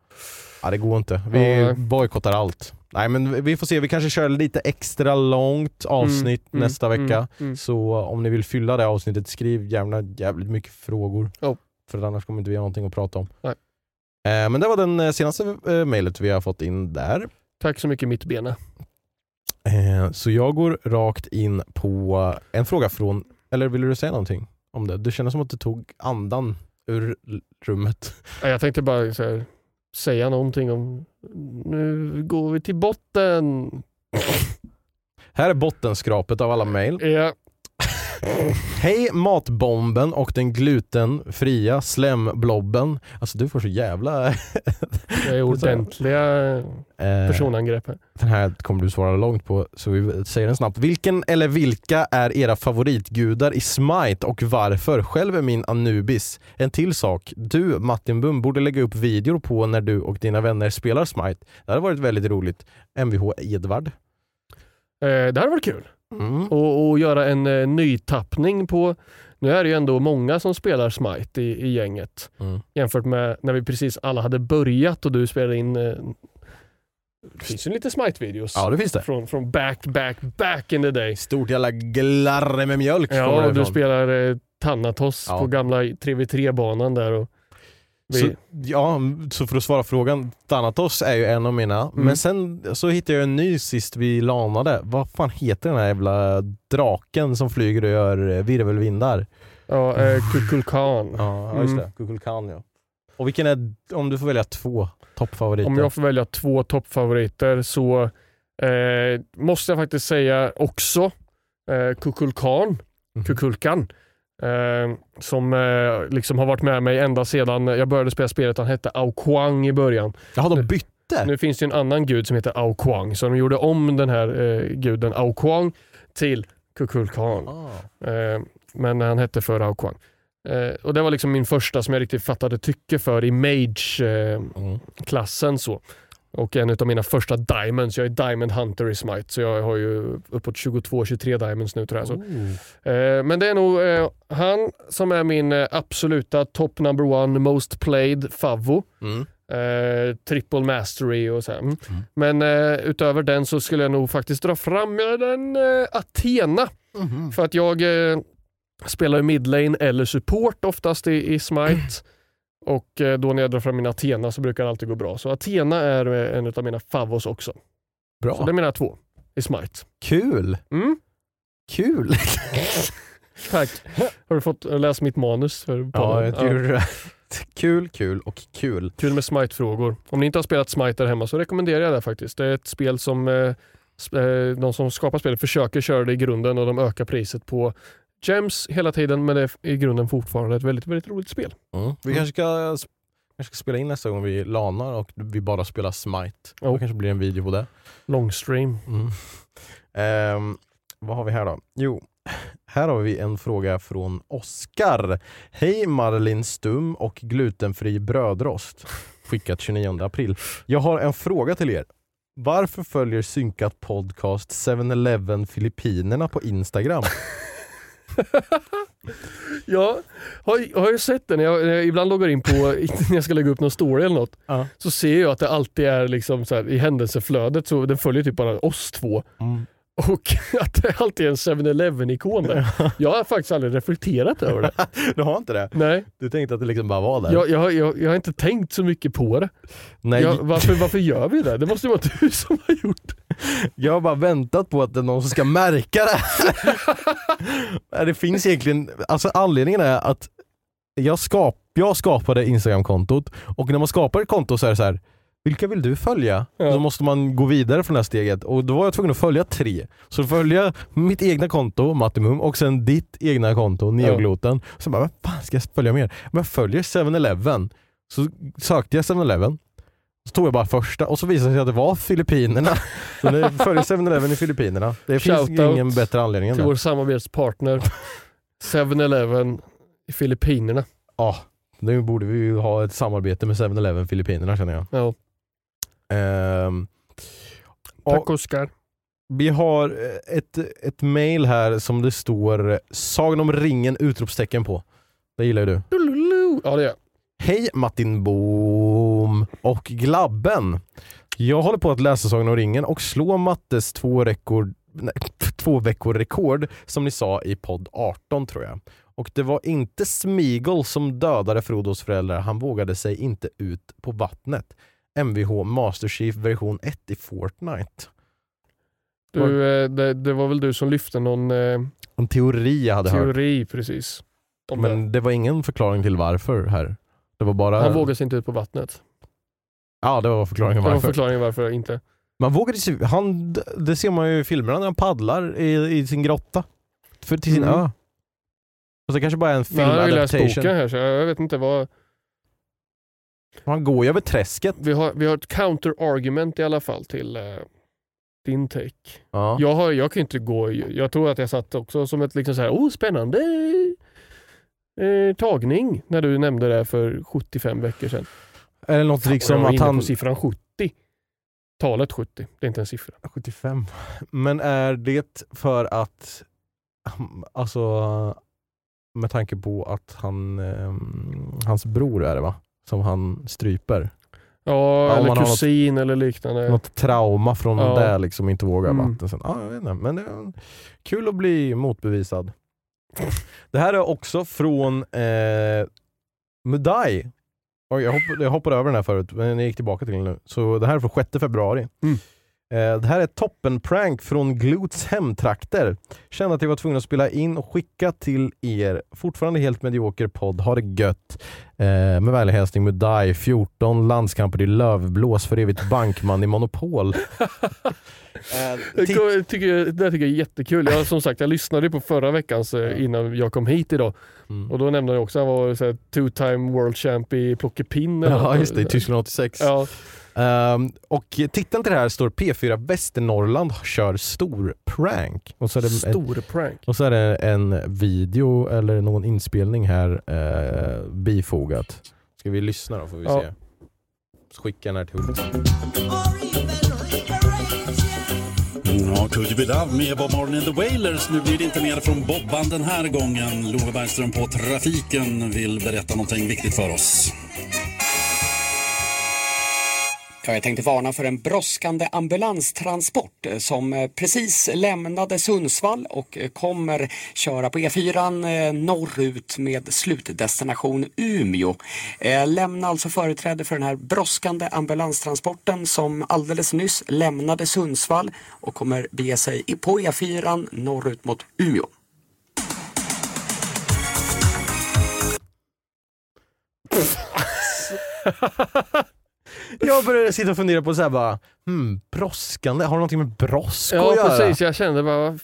Ja, det går inte. Vi Ja. bojkottar allt. Nej men vi får se, vi kanske kör lite extra långt avsnitt Mm, nästa mm, vecka. mm, mm. Så om ni vill fylla det avsnittet, skriv gärna jävligt mycket frågor. Ja. För annars kommer inte vi ha någonting att prata om. Eh, men det var den eh, senaste eh, mejlet vi har fått in där. Tack så mycket Mittbena. Eh, så jag går rakt in på en fråga från, eller vill du säga någonting om det? Det kändes som att du tog andan ur rummet. Ja, Jag tänkte bara så här, säga någonting om nu går vi till botten. Här är bottenskrapet av alla mejl. Ja, Hej matbomben och den glutenfria slemblobben. Alltså du får så jävla... Det är ordentliga Eh, personangrepp här. Den här kommer du svara långt på, så vi säger den snabbt. Vilken eller vilka är era favoritgudar i Smite och varför? Själv är min Anubis. En till sak, du Martin Bum borde lägga upp videor på när du och dina vänner spelar Smite. Det hade varit väldigt roligt. Mvh Edvard. Eh, det hade varit kul. Mm. Och, och göra en eh, nytappning på, nu är det ju ändå många som spelar Smite i, i gänget. Mm. Jämfört med när vi precis alla hade börjat och du spelade in eh, det finns ju lite Smite-videos Ja det finns det. från, från back, back, back in the day. Stort jävla glarre med mjölk Ja, och du spelar eh, Thanatos Ja. på gamla 3v3-banan där. Och vi, Så, ja, så för att svara frågan, Thanatos är ju en av mina, Mm. men sen så hittade jag en ny sist vi lanade. Vad fan heter den här jävla draken som flyger och gör eh, virvelvindar? ja, eh, Kukulkan. Ja, just Mm. det. Kukulkan ja. Och vilken är, om du får välja två toppfavoriter? Om jag får välja två toppfavoriter så eh, måste jag faktiskt säga också eh, Kukulkan. Mhm. Kukulkan. Eh, som eh, liksom har varit med mig ända sedan jag började spela spelet. Han hette Ao Kuang i början. Jaha, de bytte? Nu finns det en annan gud som heter Ao Kuang, så de gjorde om den här eh, guden Ao Kuang till Kukulkan. Ah. Eh, men han hette för Ao Kuang. Eh, och det var liksom min första som jag riktigt fattade tycke för i Mage-klassen. Mm. så. Och en av mina första diamonds. Jag är Diamond Hunter i Smite, så jag har ju uppåt 22-23 diamonds nu tror jag. Så. Eh, men det är nog eh, han som är min eh, absoluta top number one most played favvo. Mm. Eh, triple mastery och så här. Mm. Men eh, utöver den så skulle jag nog faktiskt dra fram den eh, Athena. Mhm. För att jag spelar i midlane eller support oftast i, i Smite. Och eh, då när jag drar fram min Athena så brukar det alltid gå bra. Så Athena är eh, en av mina favvos också. Bra. Så det är mina två i Smite. Kul! Mm. Kul! Tack. Har du fått eh, läsa mitt manus? För ja, jag tror det. Kul, kul och kul. Kul med Smite-frågor. Om ni inte har spelat Smite där hemma så rekommenderar jag det faktiskt. Det är ett spel som eh, de som skapar spelet försöker köra det i grunden och de ökar priset på gems hela tiden men det är i grunden fortfarande ett väldigt, väldigt roligt spel. Mm. Vi kanske ska, kanske ska spela in nästa gång vi lanar och vi bara spelar Smite. Oh. Det kanske blir en video på det. Longstream. Mm. Ehm, vad har vi här då? Jo, här har vi en fråga från Oskar. Hej Marlin Stum och glutenfri brödrost. Skickat 29 april. Jag har en fråga till er. Varför följer Synkat Podcast 7-Eleven Filippinerna på Instagram? Ja, har, har jag sett det när jag, när jag ibland loggar in på, när jag ska lägga upp någon story eller något, Ja. så ser jag att det alltid är liksom så här, i händelseflödet så den följer typ bara oss två. Mm. Och att det alltid är en 7-Eleven ikon där. Jag har faktiskt aldrig reflekterat över det. Du har inte det? Nej, Du tänkte att det liksom bara var där? jag, jag, jag, jag har inte tänkt så mycket på det. Nej, Jag, varför, varför gör vi det? Det måste ju vara du som har gjort det. Jag har bara väntat på att det är någon som ska märka det. Det finns egentligen, alltså anledningen är att jag, skap, jag skapade Instagram-kontot och när man skapar ett konto så är det så här. Vilka vill du följa? Ja. Då måste man gå vidare från det här steget och då var jag tvungen att följa tre. Så jag mitt egna konto, Mattimum, och sen ditt egna konto, Neogloten. Så bara, vad fan ska jag följa mer? Men jag följer 7-Eleven. Så sökte jag 7-Eleven, så tog jag bara första och så visade det sig att det var Filippinerna. Så nu följer 7-Eleven i Filippinerna. Det finns Shoutout ingen bättre anledning än Till det. vår samarbetspartner 7-Eleven i Filippinerna. Ja, nu borde vi ju ha ett samarbete med 7-Eleven Filippinerna känner jag. Ja. Ehm, Tack Oskar. vi har ett, ett mail här som det står Sagan om ringen! utropstecken på. Det gillar ju du. Ja det är jag. Hej Martin Boom och Glabben. Jag håller på att läsa Sagan om ringen och slå Mattes två, rekord, nej, två veckor rekord som ni sa i podd 18 tror jag. Och det var inte Smeagol som dödade Frodos föräldrar, han vågade sig inte ut på vattnet. Mvh Master Chief version 1 i Fortnite. Du, eh, det, det var väl du som lyfte någon eh, En teori jag hade hört. teori precis. Om det. Men det var ingen förklaring till varför här. Det var bara... Han vågade sig inte ut på vattnet. Ja, det var förklaringen Det var varför. förklaringen varför inte. Man vågade sig, han, det ser man ju i filmerna när han paddlar i, i sin grotta. För till sin Mm. ö. Fast det kanske bara är en Men han har ju läst boken här så jag vet inte vad... Han går ju över träsket. Vi har, vi har ett counter-argument i alla fall till eh, din take. Ja. Jag, har, jag kan ju inte gå, jag tror att jag satt också som ett liksom så här, oh, spännande eh, tagning när du nämnde det för 75 veckor sedan. Är det något liksom att han... på siffran 70. Talet 70, det är inte en siffra. 75. Men är det för att, alltså med tanke på att han, ehm, hans bror är det va? Som han stryper. Ja, om eller kusin eller liknande. Något trauma från Ja. det liksom, inte vågar Mm. vatten. Sen, ah, jag vet inte, men det är kul att bli motbevisad. Det här är också från eh, Mudai. Jag, hopp, jag hoppade över den här förut, men jag gick tillbaka till den nu. Så det här är från 6 februari. Mm. Eh, det här är toppen-prank från Glutes hemtrakter. Kände att jag var tvungen att spela in och skicka till er. Fortfarande helt medioker podd. Ha det gött. Eh, med vänlig hälsning Mudai, 14 landskamper i lövblås för evigt bankman i Monopol. Eh, tycker, det tycker jag är jättekul. Jag, som sagt, jag lyssnade på förra veckans eh, innan jag kom hit idag. Mm. Och då nämnde jag också att han var two time world champ i plockepinn. Ja just det, i Tyskland 86. Ja, Ehm, och titeln till det här står P4 Västernorrland kör stor prank. Och så är det, stor prank. och så är det en video eller någon inspelning här eh, bifogat. Ska vi lyssna då får vi Ja. se. Så skickar den här till Ulf. Ja, Could You Be Love med Bob Marley and the Wailers. Nu blir det inte mer från Bobban den här gången. Love Bergström på Trafiken vill berätta någonting viktigt för oss. Jag tänkte varna för en brådskande ambulanstransport eh, som eh, precis lämnade Sundsvall och eh, kommer köra på E4 norrut med slutdestination Umeå. Lämna alltså företräde för den här brådskande ambulanstransporten som alldeles nyss lämnade Sundsvall och kommer bege sig på E4 norrut mot Umeå. Jag började sitta och fundera på så här bara, hmm, brådskande, har det någonting med brosk Ja att göra? precis, jag kände bara,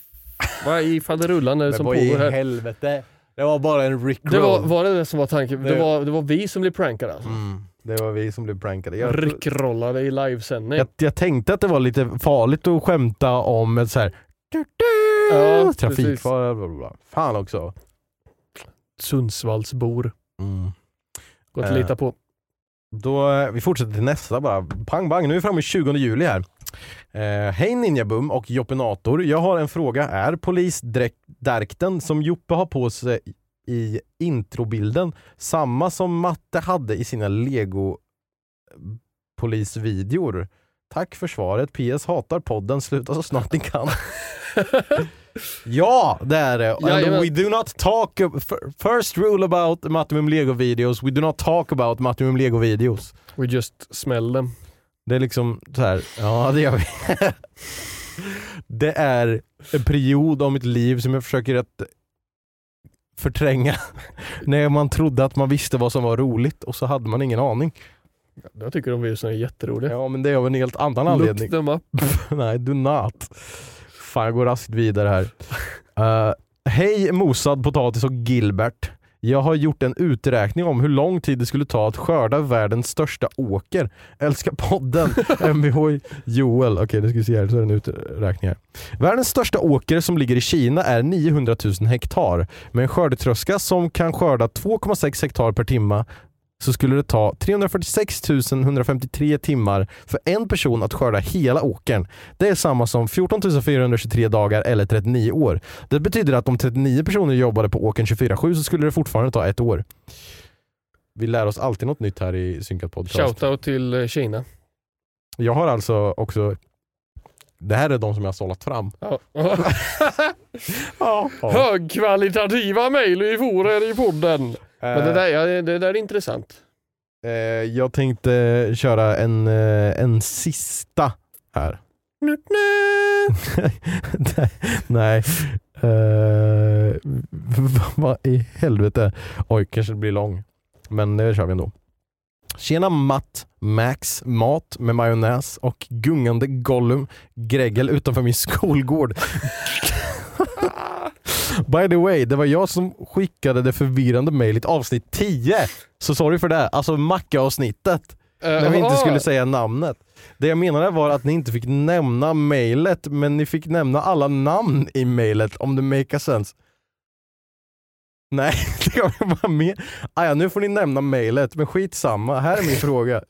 vad- i faderullan är det som pågår här? helvete. Det var bara en Rick Det var, var det det som var tanken? Det, Det- var, det var vi som blev prankade alltså? Mm, det var vi som blev prankade. Jag, Rickrollade i livesändning. jag, jag tänkte att det var lite farligt att skämta om ett så här Ja, trafikfara. bla, bla, bla. Fan också. Sundsvallsbor. Mm. Gått att Eh. lita på. Då, eh, vi fortsätter till nästa bara. Pang bang, nu är vi framme i 20 juli här. Eh, Hej Ninjabum och Joppinator. Jag har en fråga. Är polisdräkten som Joppe har på sig i introbilden samma som Matte hade i sina lego eh, polisvideor? Tack för svaret. PS hatar podden. Sluta så snart ni kan. ja, det är det. And we do not talk... First rule about Matimum Lego videos. We do not talk about Matimum Lego videos. We just smell them. Det är liksom så här, ja det gör vi. det är en period av mitt liv som jag försöker att förtränga. När man trodde att man visste vad som var roligt och så hade man ingen aning. Jag tycker de videorna är jätteroliga. Ja men det är av en helt annan anledning. Look them up. Nej, do not. Fan jag går raskt vidare här. Eh, Hej mosad potatis och Gilbert. Jag har gjort en uträkning om hur lång tid det skulle ta att skörda världens största åker. Älskar podden. Mvh Joel. Okej, det ska vi se här. Så är det en uträkning här. Världens största åker som ligger i Kina är 900 000 hektar. Med en skördetröska som kan skörda 2,6 hektar per timme så skulle det ta 346 153 timmar för en person att skörda hela åkern. Det är samma som 14 423 dagar eller 39 år. Det betyder att om 39 personer jobbade på åkern 24-7 så skulle det fortfarande ta ett år. Vi lär oss alltid något nytt här i Synkat Podcast. Shoutout till eh, Kina. Jag har alltså också det här är de som jag har sållat fram. Ja. Ja. Högkvalitativa mejl vi får här i podden. Men det där, ja, det där är intressant. Eh, jag tänkte köra en, eh, en sista här. Nej. Eh, vad i helvete. Oj, kanske det blir lång. Men det kör vi ändå. Tjena Matt, Max, mat med majonnäs och gungande Gollum, Gregel utanför min skolgård. By the way, det var jag som skickade det förvirrande mejlet avsnitt 10. Så sorry för det. Alltså Macka-avsnittet. när vi inte skulle säga namnet. Det jag menade var att ni inte fick nämna mejlet, men ni fick nämna alla namn i mejlet om det make sense. Nej, det var ju bara med. Ah, ja, nu får ni nämna mejlet, men skit samma. Här är min fråga.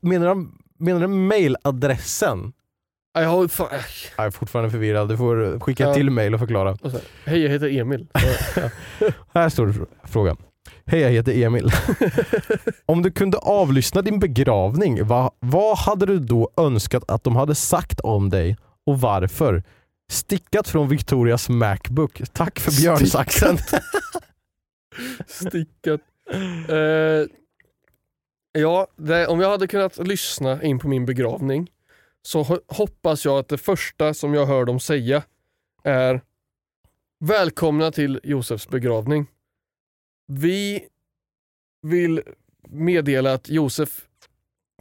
Menar de, menar de mailadressen? Ja, Jag har, fan, Jag är fortfarande förvirrad, du får skicka Ja. till mejl och förklara. och så Hej jag heter Emil. Här står frågan. Hej jag heter Emil. Om du kunde avlyssna din begravning, va, vad hade du då önskat att de hade sagt om dig och varför? Stickat från Victorias Macbook. Tack för björnsaxen. Stickat. Eh, ja, det, om jag hade kunnat lyssna in på min begravning så ho- hoppas jag att det första som jag hör dem säga är Välkomna till Josefs begravning. Vi vill meddela att Josef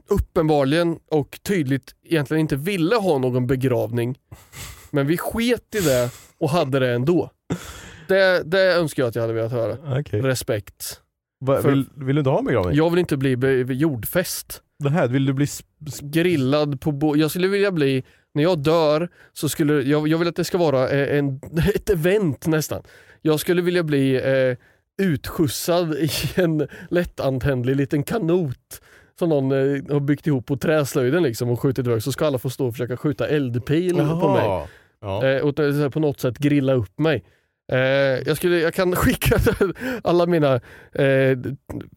uppenbarligen och tydligt egentligen inte ville ha någon begravning. Men vi sket i det och hade det ändå. Det, det önskar jag att jag hade velat höra. Okej. Respekt. Va, vill, vill du inte ha en begravning? Jag vill inte bli be- jordfäst. Det här, vill du bli... Grillad på bo- Jag skulle vilja bli, när jag dör, så skulle jag, jag vill att det ska vara eh, en, ett event nästan. Jag skulle vilja bli eh, utskjutsad i en lättantändlig liten kanot som någon eh, har byggt ihop på träslöjden liksom och skjutit iväg. Så ska alla få stå och försöka skjuta eldpil på mig. Ja. Eh, och på något sätt grilla upp mig. Eh, jag, skulle, jag kan skicka alla mina eh,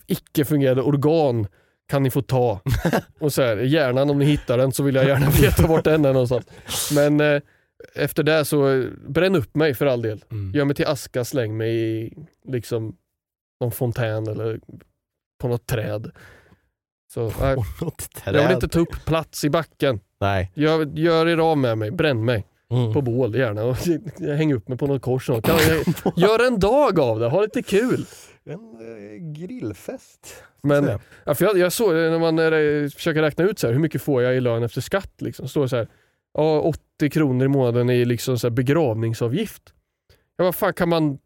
icke-fungerande organ kan ni få ta. Och så här, hjärnan om ni hittar den så vill jag gärna veta vart den är någonstans. Men eh, efter det så eh, bränn upp mig för all del. Mm. Gör mig till aska, släng mig i liksom någon fontän eller på något träd. Så, Och något träd. jag vill inte ta upp plats i backen. Nej. Gör, gör er av med mig, bränn mig Mm. på bål gärna och häng upp mig på något kors. gör en dag av det, ha lite kul. En eh, grillfest. Men, ja, för jag, jag såg det när man eh, försöker räkna ut så här, hur mycket får jag i lön efter skatt. Liksom. står det så här, ja, 80 kronor i månaden i liksom så här begravningsavgift. Ja, vad fan kan man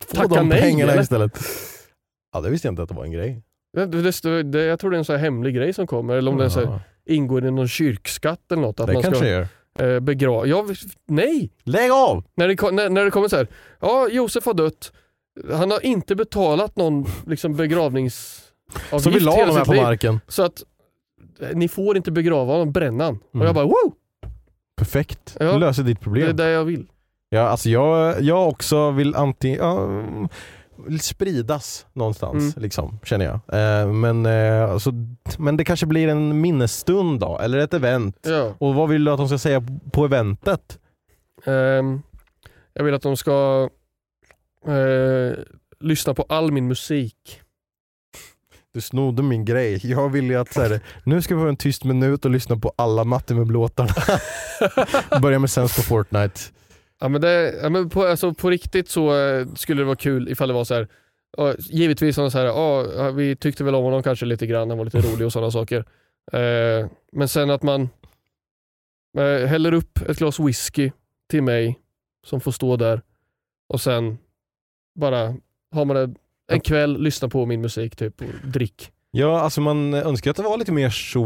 Få tacka de nej? pengarna eller? istället. Ja, det visste jag inte att det var en grej. Det, det, det, jag tror det är en så hemlig grej som kommer. Eller om det är så här, Ja, ingår i någon kyrkskatt eller något. Att det man kanske ska gör. Eh, begrava... Ja, nej! Lägg av! När det, när, när det kommer så här, ja Josef har dött, han har inte betalat någon liksom, begravningsavgift Så vi la dem här på liv. marken. Så att eh, ni får inte begrava honom, bränna han. Och Mm. jag bara wow, Perfekt. Ja. Löser ditt det är problem. det jag vill. Ja, alltså jag, jag också vill antingen... Vill spridas någonstans, Mm. liksom, känner jag. Eh, men, eh, alltså, men det kanske blir en minnesstund då, eller ett event. Ja. Och vad vill du att de ska säga på eventet? Ehm, jag vill att de ska eh, lyssna på all min musik. Du snodde min grej. Jag vill ju att så här, nu ska vi ha en tyst minut och lyssna på alla Matte med låtarna Börja med Sense på Fortnite. Ja, men det, ja, men på, alltså, på riktigt så eh, skulle det vara kul ifall det var så här. ja, givetvis sådana så här, ja, vi tyckte väl om honom kanske lite grann, han var lite rolig och sådana saker. Eh, men sen att man eh, häller upp ett glas whisky till mig som får stå där och sen bara har man det en kväll, lyssna på min musik typ och drick. Ja, alltså man önskar att det var lite mer så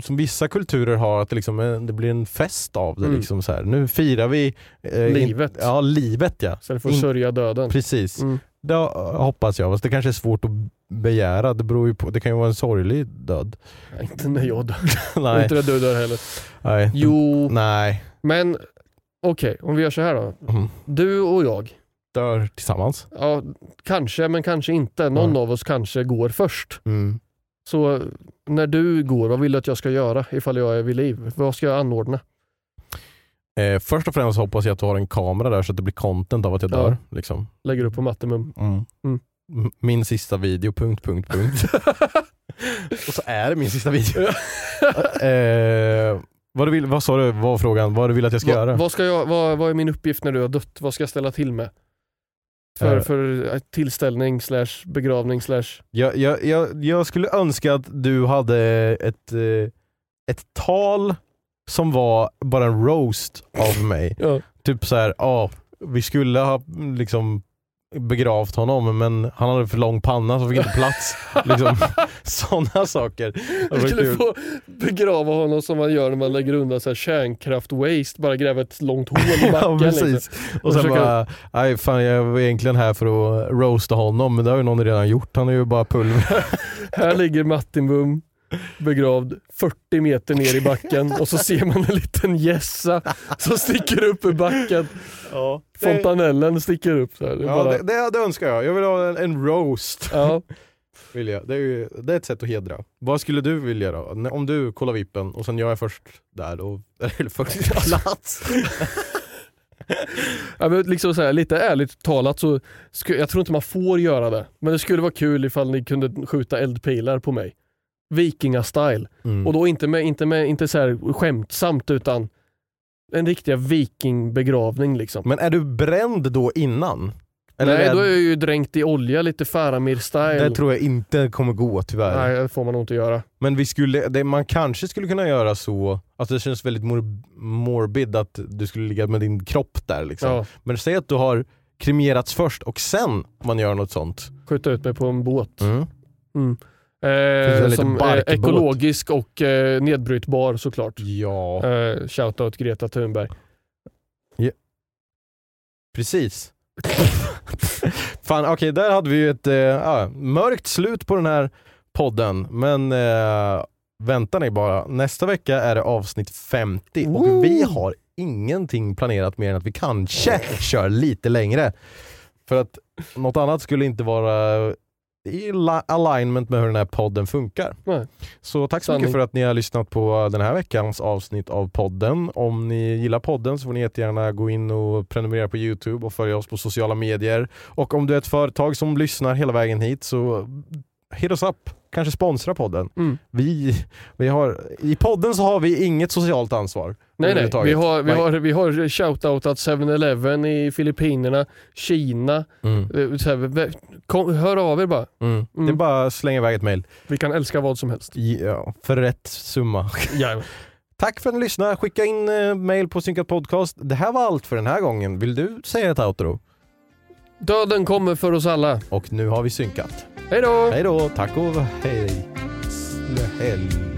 som vissa kulturer har, att det, liksom, det blir en fest av det. Mm. Liksom så här. Nu firar vi eh, in- Livet. Ja, livet ja. Istället för att In- sörja döden. Precis. Mm. Det hoppas jag, fast det kanske är svårt att begära. Det beror ju på, det kan ju vara en sorglig död. Nej, inte när jag dör. Nej. inte när du dör heller. Nej. Jo, Nej. men okej, om vi gör så här då. Mm. Du och jag, Dör tillsammans. ja, kanske men kanske inte. Någon av oss kanske går först. Så när du går, vad vill du att jag ska göra ifall jag är vid liv? Vad ska jag anordna? Eh, först och främst hoppas jag att du har en kamera där så att det blir content av att jag Ja. dör. Liksom. Lägger upp på Mattemum. Mm. Mm. Min sista video, punkt, punkt, punkt. och så är det min sista video. eh, vad, du vill, vad sa du, vad var frågan? Vad du vill att jag ska Va, göra? vad, ska jag, vad, vad är min uppgift när du har dött? Vad ska jag ställa till med? För, Eh. för eh, tillställning slash begravning slash... Jag, jag, jag, jag skulle önska att du hade ett, eh, ett tal som var bara en roast av mig. Ja. typ så här, ja, vi skulle ha liksom begravt honom men han hade för lång panna så fick inte plats. liksom, Sådana saker. Du skulle få begrava honom som man gör när man lägger undan så här kärnkraft-waste, bara gräva ett långt hål i backen. ja, precis. Liksom. Och sen försöka- bara, nej fan jag var egentligen här för att roasta honom men det har ju någon redan gjort, han är ju bara pulver. Här ligger Martin Bum begravd 40 meter ner i backen och så ser man en liten gässa som sticker upp ur backen. Ja, Fontanellen sticker upp. Så här. Det Ja, bara, det, det, det önskar jag. Jag vill ha en, en roast. ja. Vill jag. Det, är ju, det är ett sätt att hedra. Vad skulle du vilja då? Om du kollar vippen och sen jag är först där, och, eller först plats. Ja, men liksom så här, lite ärligt talat så jag tror inte man får göra det. Men det skulle vara kul ifall ni kunde skjuta eldpilar på mig. Vikinga-style. Mm. Och då inte, med, inte, med, inte så här skämtsamt utan en riktiga vikingbegravning liksom. Men är du bränd då innan? Eller Nej, är, då är jag ju dränkt i olja, lite Faramir-style. Det tror jag inte kommer gå tyvärr. Nej, det får man nog inte göra. Men vi skulle, det, man kanske skulle kunna göra så, att det känns väldigt mor, morbid att du skulle ligga med din kropp där liksom. Ja. Men säg att du har kremerats först och sen man gör något sånt. Skjuta ut mig på en båt. Mm. Mm. Eh, som är ekologisk och eh, nedbrytbar såklart. Ja, Eh, shoutout Greta Thunberg. precis. Fan okej, där hade vi ju ett ja, mörkt slut på den här podden. Men eh, vänta ni bara, nästa vecka är det avsnitt 50 och vi har ingenting planerat mer än att vi kanske kör lite längre. För att något annat skulle inte vara i alignment med hur den här podden funkar. Nej. Så tack så Sanning. mycket för att ni har lyssnat på den här veckans avsnitt av podden. Om ni gillar podden så får ni jättegärna gå in och prenumerera på Youtube och följa oss på sociala medier. Och om du är ett företag som lyssnar hela vägen hit så hit us up. Kanske sponsra podden. Mm. Vi, vi har, I podden så har vi inget socialt ansvar. Nej, nej. Vi har, vi har, vi har shoutoutat 7-Eleven i Filippinerna, Kina. Mm. Eh, här, kom, hör av er bara. Mm. Det är Mm. bara att slänga iväg ett mail. Vi kan älska vad som helst. Ja, för rätt summa. Jajamän. Tack för att ni lyssnade. Skicka in eh, mail på Synkat Podcast. Det här var allt för den här gången. Vill du säga ett outro? Döden kommer för oss alla. Och nu har vi synkat. Hej då! Hej då, tack och hej. Hej.